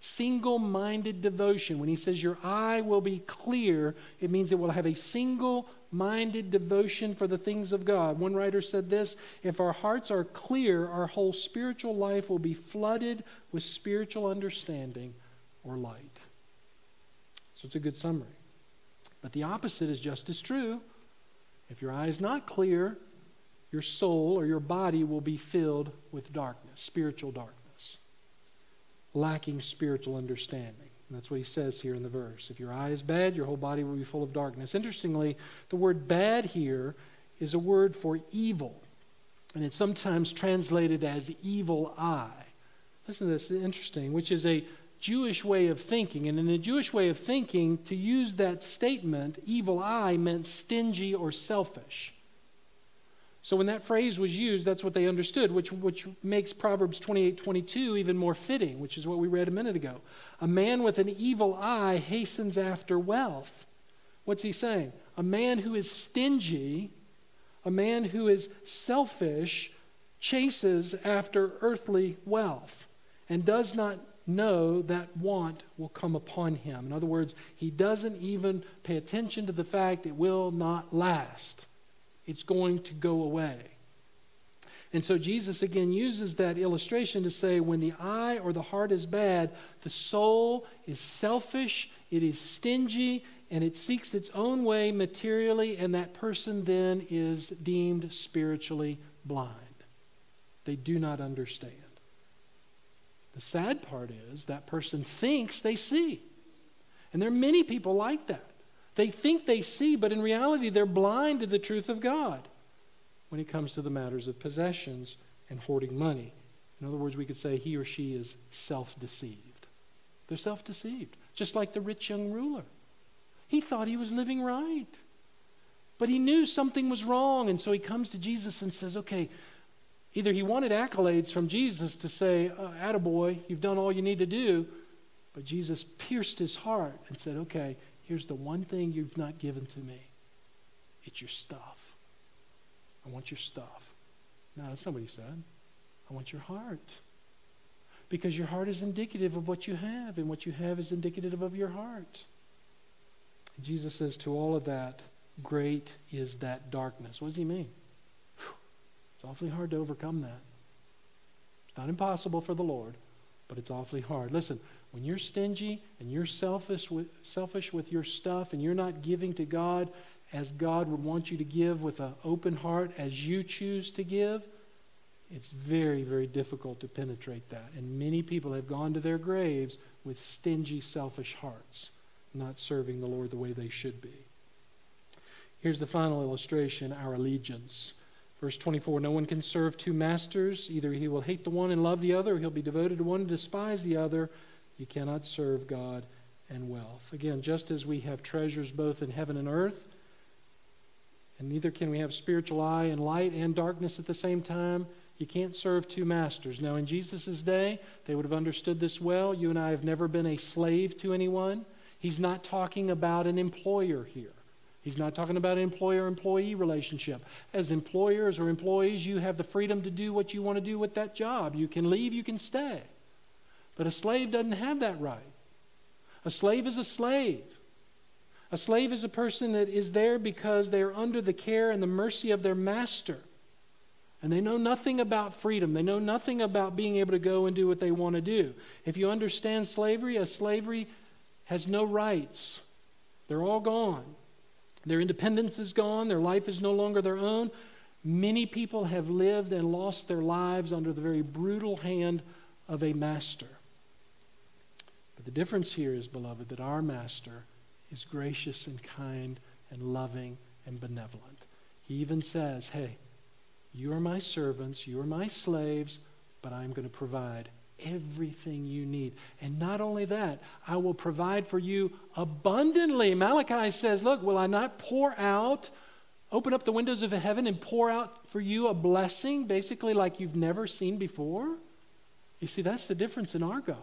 single minded devotion. When he says your eye will be clear, it means it will have a single minded devotion for the things of God. One writer said this if our hearts are clear, our whole spiritual life will be flooded with spiritual understanding or light. So it's a good summary. But the opposite is just as true. If your eye is not clear, your soul or your body will be filled with darkness, spiritual darkness, lacking spiritual understanding. And that's what he says here in the verse. If your eye is bad, your whole body will be full of darkness. Interestingly, the word bad here is a word for evil, and it's sometimes translated as evil eye. Listen to this, interesting, which is a Jewish way of thinking. And in the Jewish way of thinking, to use that statement, evil eye meant stingy or selfish. So when that phrase was used, that's what they understood, which, which makes Proverbs 28 22 even more fitting, which is what we read a minute ago. A man with an evil eye hastens after wealth. What's he saying? A man who is stingy, a man who is selfish, chases after earthly wealth and does not know that want will come upon him. In other words, he doesn't even pay attention to the fact it will not last, it's going to go away. And so Jesus again uses that illustration to say when the eye or the heart is bad, the soul is selfish, it is stingy, and it seeks its own way materially, and that person then is deemed spiritually blind. They do not understand. The sad part is that person thinks they see. And there are many people like that. They think they see, but in reality, they're blind to the truth of God when it comes to the matters of possessions and hoarding money. In other words, we could say he or she is self deceived. They're self deceived, just like the rich young ruler. He thought he was living right, but he knew something was wrong, and so he comes to Jesus and says, Okay, Either he wanted accolades from Jesus to say, uh, Attaboy, you've done all you need to do. But Jesus pierced his heart and said, Okay, here's the one thing you've not given to me it's your stuff. I want your stuff. No, that's not what he said. I want your heart. Because your heart is indicative of what you have, and what you have is indicative of your heart. Jesus says to all of that, Great is that darkness. What does he mean? It's awfully hard to overcome that. It's not impossible for the Lord, but it's awfully hard. Listen, when you're stingy and you're selfish with, selfish with your stuff and you're not giving to God as God would want you to give with an open heart as you choose to give, it's very, very difficult to penetrate that. And many people have gone to their graves with stingy, selfish hearts, not serving the Lord the way they should be. Here's the final illustration our allegiance. Verse 24 No one can serve two masters. Either he will hate the one and love the other, or he'll be devoted to one and despise the other. You cannot serve God and wealth. Again, just as we have treasures both in heaven and earth, and neither can we have spiritual eye and light and darkness at the same time. You can't serve two masters. Now, in Jesus' day, they would have understood this well. You and I have never been a slave to anyone. He's not talking about an employer here. He's not talking about an employer employee relationship. As employers or employees, you have the freedom to do what you want to do with that job. You can leave, you can stay. But a slave doesn't have that right. A slave is a slave. A slave is a person that is there because they are under the care and the mercy of their master. And they know nothing about freedom. They know nothing about being able to go and do what they want to do. If you understand slavery, a slavery has no rights, they're all gone. Their independence is gone, their life is no longer their own. Many people have lived and lost their lives under the very brutal hand of a master. But the difference here is, beloved, that our master is gracious and kind and loving and benevolent. He even says, Hey, you are my servants, you are my slaves, but I'm going to provide everything you need. And not only that, I will provide for you abundantly. Malachi says, Look, will I not pour out, open up the windows of heaven and pour out for you a blessing, basically like you've never seen before? You see, that's the difference in our God.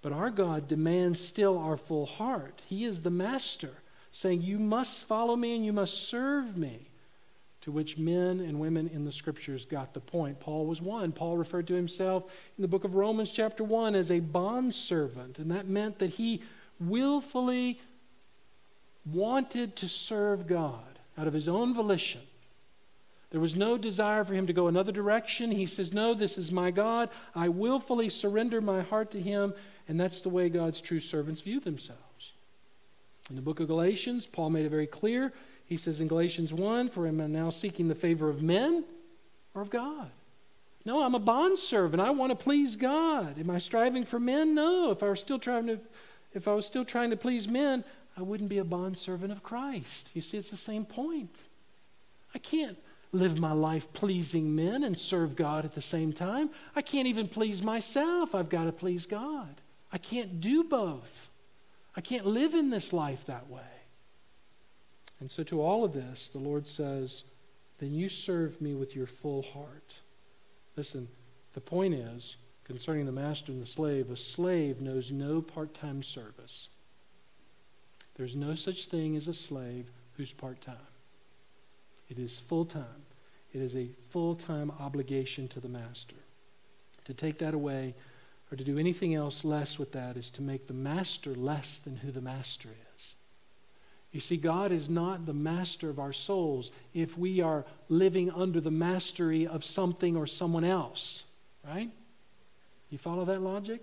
But our God demands still our full heart. He is the master, saying, You must follow me and you must serve me to which men and women in the scriptures got the point. Paul was one. Paul referred to himself in the book of Romans, chapter 1, as a bondservant, and that meant that he willfully wanted to serve God out of his own volition. There was no desire for him to go another direction. He says, No, this is my God. I willfully surrender my heart to him, and that's the way God's true servants view themselves. In the book of Galatians, Paul made it very clear he says in Galatians 1 For am I now seeking the favor of men or of God? No, I'm a bondservant. I want to please God. Am I striving for men? No. If I were still trying to if I was still trying to please men, I wouldn't be a bondservant of Christ. You see, it's the same point. I can't live my life pleasing men and serve God at the same time. I can't even please myself. I've got to please God. I can't do both. I can't live in this life that way. And so, to all of this, the Lord says, Then you serve me with your full heart. Listen, the point is, concerning the master and the slave, a slave knows no part time service. There's no such thing as a slave who's part time, it is full time. It is a full time obligation to the master. To take that away or to do anything else less with that is to make the master less than who the master is. You see, God is not the master of our souls if we are living under the mastery of something or someone else, right? You follow that logic?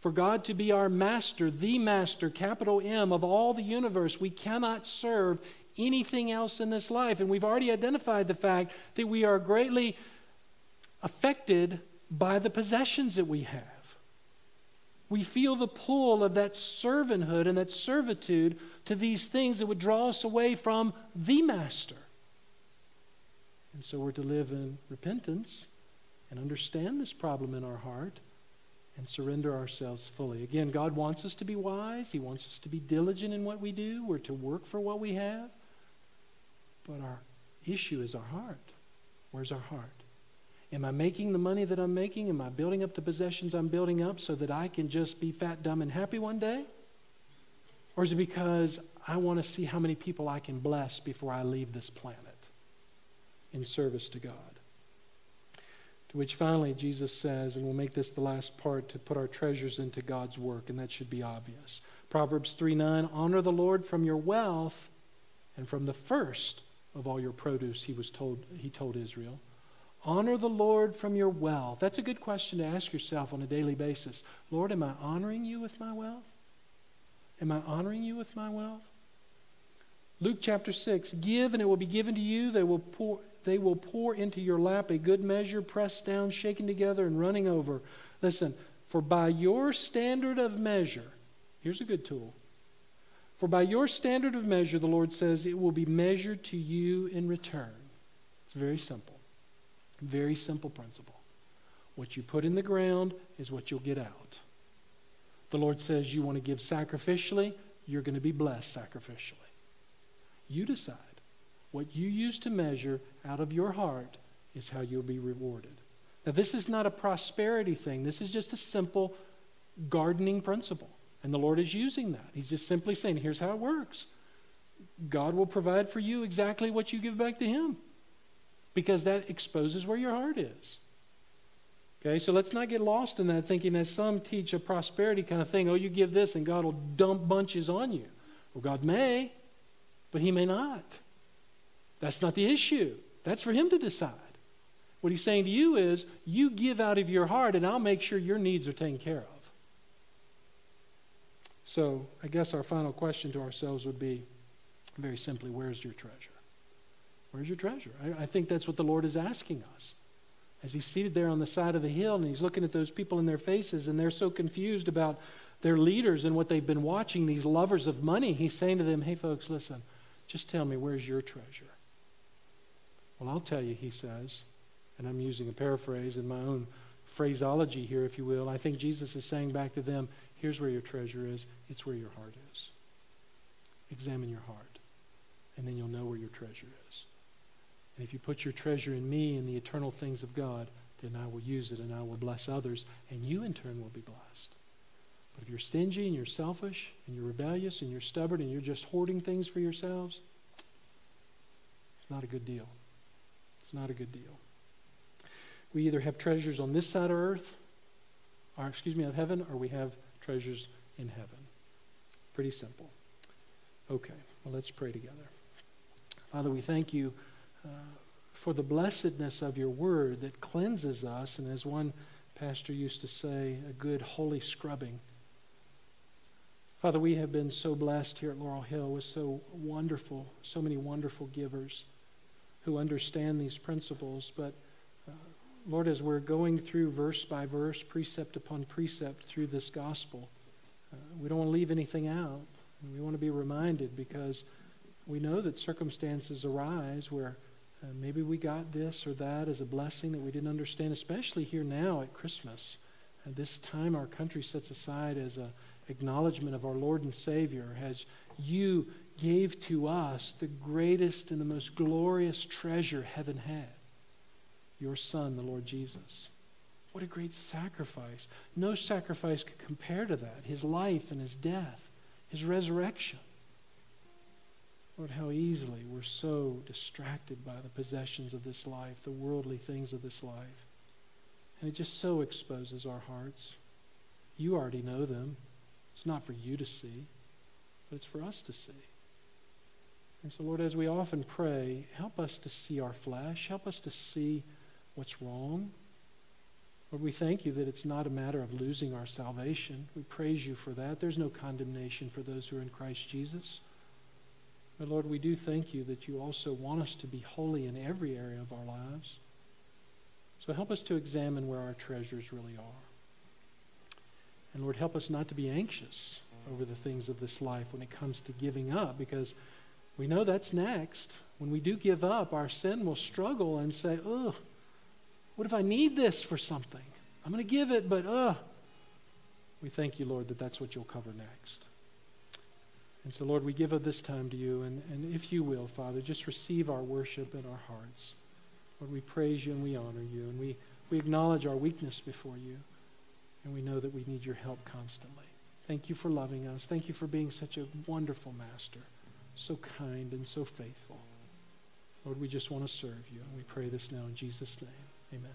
For God to be our master, the master, capital M, of all the universe, we cannot serve anything else in this life. And we've already identified the fact that we are greatly affected by the possessions that we have. We feel the pull of that servanthood and that servitude to these things that would draw us away from the Master. And so we're to live in repentance and understand this problem in our heart and surrender ourselves fully. Again, God wants us to be wise, He wants us to be diligent in what we do, we're to work for what we have. But our issue is our heart. Where's our heart? Am I making the money that I'm making? Am I building up the possessions I'm building up so that I can just be fat, dumb, and happy one day? Or is it because I want to see how many people I can bless before I leave this planet in service to God? To which finally Jesus says, and we'll make this the last part, to put our treasures into God's work, and that should be obvious. Proverbs 3 9, honor the Lord from your wealth and from the first of all your produce, he was told, he told Israel. Honor the Lord from your wealth. That's a good question to ask yourself on a daily basis. Lord, am I honoring you with my wealth? Am I honoring you with my wealth? Luke chapter 6 Give, and it will be given to you. They will pour, they will pour into your lap a good measure, pressed down, shaken together, and running over. Listen, for by your standard of measure, here's a good tool. For by your standard of measure, the Lord says, it will be measured to you in return. It's very simple. Very simple principle. What you put in the ground is what you'll get out. The Lord says you want to give sacrificially, you're going to be blessed sacrificially. You decide. What you use to measure out of your heart is how you'll be rewarded. Now, this is not a prosperity thing, this is just a simple gardening principle. And the Lord is using that. He's just simply saying, here's how it works God will provide for you exactly what you give back to Him because that exposes where your heart is. Okay, so let's not get lost in that thinking that some teach a prosperity kind of thing. Oh, you give this and God will dump bunches on you. Well, God may, but He may not. That's not the issue. That's for Him to decide. What He's saying to you is, you give out of your heart, and I'll make sure your needs are taken care of. So, I guess our final question to ourselves would be very simply, where's your treasure? Where's your treasure? I, I think that's what the Lord is asking us as he's seated there on the side of the hill and he's looking at those people in their faces and they're so confused about their leaders and what they've been watching, these lovers of money, he's saying to them, Hey, folks, listen, just tell me, where's your treasure? Well, I'll tell you, he says, and I'm using a paraphrase in my own phraseology here, if you will. I think Jesus is saying back to them, Here's where your treasure is, it's where your heart is. Examine your heart, and then you'll know where your treasure is. And if you put your treasure in me and the eternal things of God, then I will use it and I will bless others, and you in turn will be blessed. But if you're stingy and you're selfish and you're rebellious and you're stubborn and you're just hoarding things for yourselves, it's not a good deal. It's not a good deal. We either have treasures on this side of earth, or excuse me, of heaven, or we have treasures in heaven. Pretty simple. Okay, well, let's pray together. Father, we thank you uh, for the blessedness of your word that cleanses us, and as one pastor used to say, a good holy scrubbing. Father, we have been so blessed here at Laurel Hill with so wonderful, so many wonderful givers who understand these principles. But uh, Lord, as we're going through verse by verse, precept upon precept through this gospel, uh, we don't want to leave anything out. We want to be reminded because we know that circumstances arise where uh, maybe we got this or that as a blessing that we didn't understand, especially here now at Christmas. At this time our country sets aside as an acknowledgement of our Lord and Savior, as you gave to us the greatest and the most glorious treasure heaven had your Son, the Lord Jesus. What a great sacrifice. No sacrifice could compare to that. His life and his death, his resurrection. Lord, how easily we're so distracted by the possessions of this life, the worldly things of this life. And it just so exposes our hearts. You already know them. It's not for you to see, but it's for us to see. And so, Lord, as we often pray, help us to see our flesh, help us to see what's wrong. Lord, we thank you that it's not a matter of losing our salvation. We praise you for that. There's no condemnation for those who are in Christ Jesus. But Lord, we do thank you that you also want us to be holy in every area of our lives. So help us to examine where our treasures really are. And Lord, help us not to be anxious over the things of this life when it comes to giving up, because we know that's next. When we do give up, our sin will struggle and say, oh, what if I need this for something? I'm going to give it, but uh. We thank you, Lord, that that's what you'll cover next. And so, Lord, we give up this time to you. And, and if you will, Father, just receive our worship in our hearts. Lord, we praise you and we honor you. And we, we acknowledge our weakness before you. And we know that we need your help constantly. Thank you for loving us. Thank you for being such a wonderful master, so kind and so faithful. Lord, we just want to serve you. And we pray this now in Jesus' name. Amen.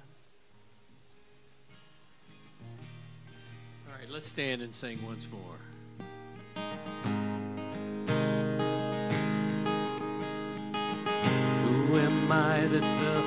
All right, let's stand and sing once more. am I that the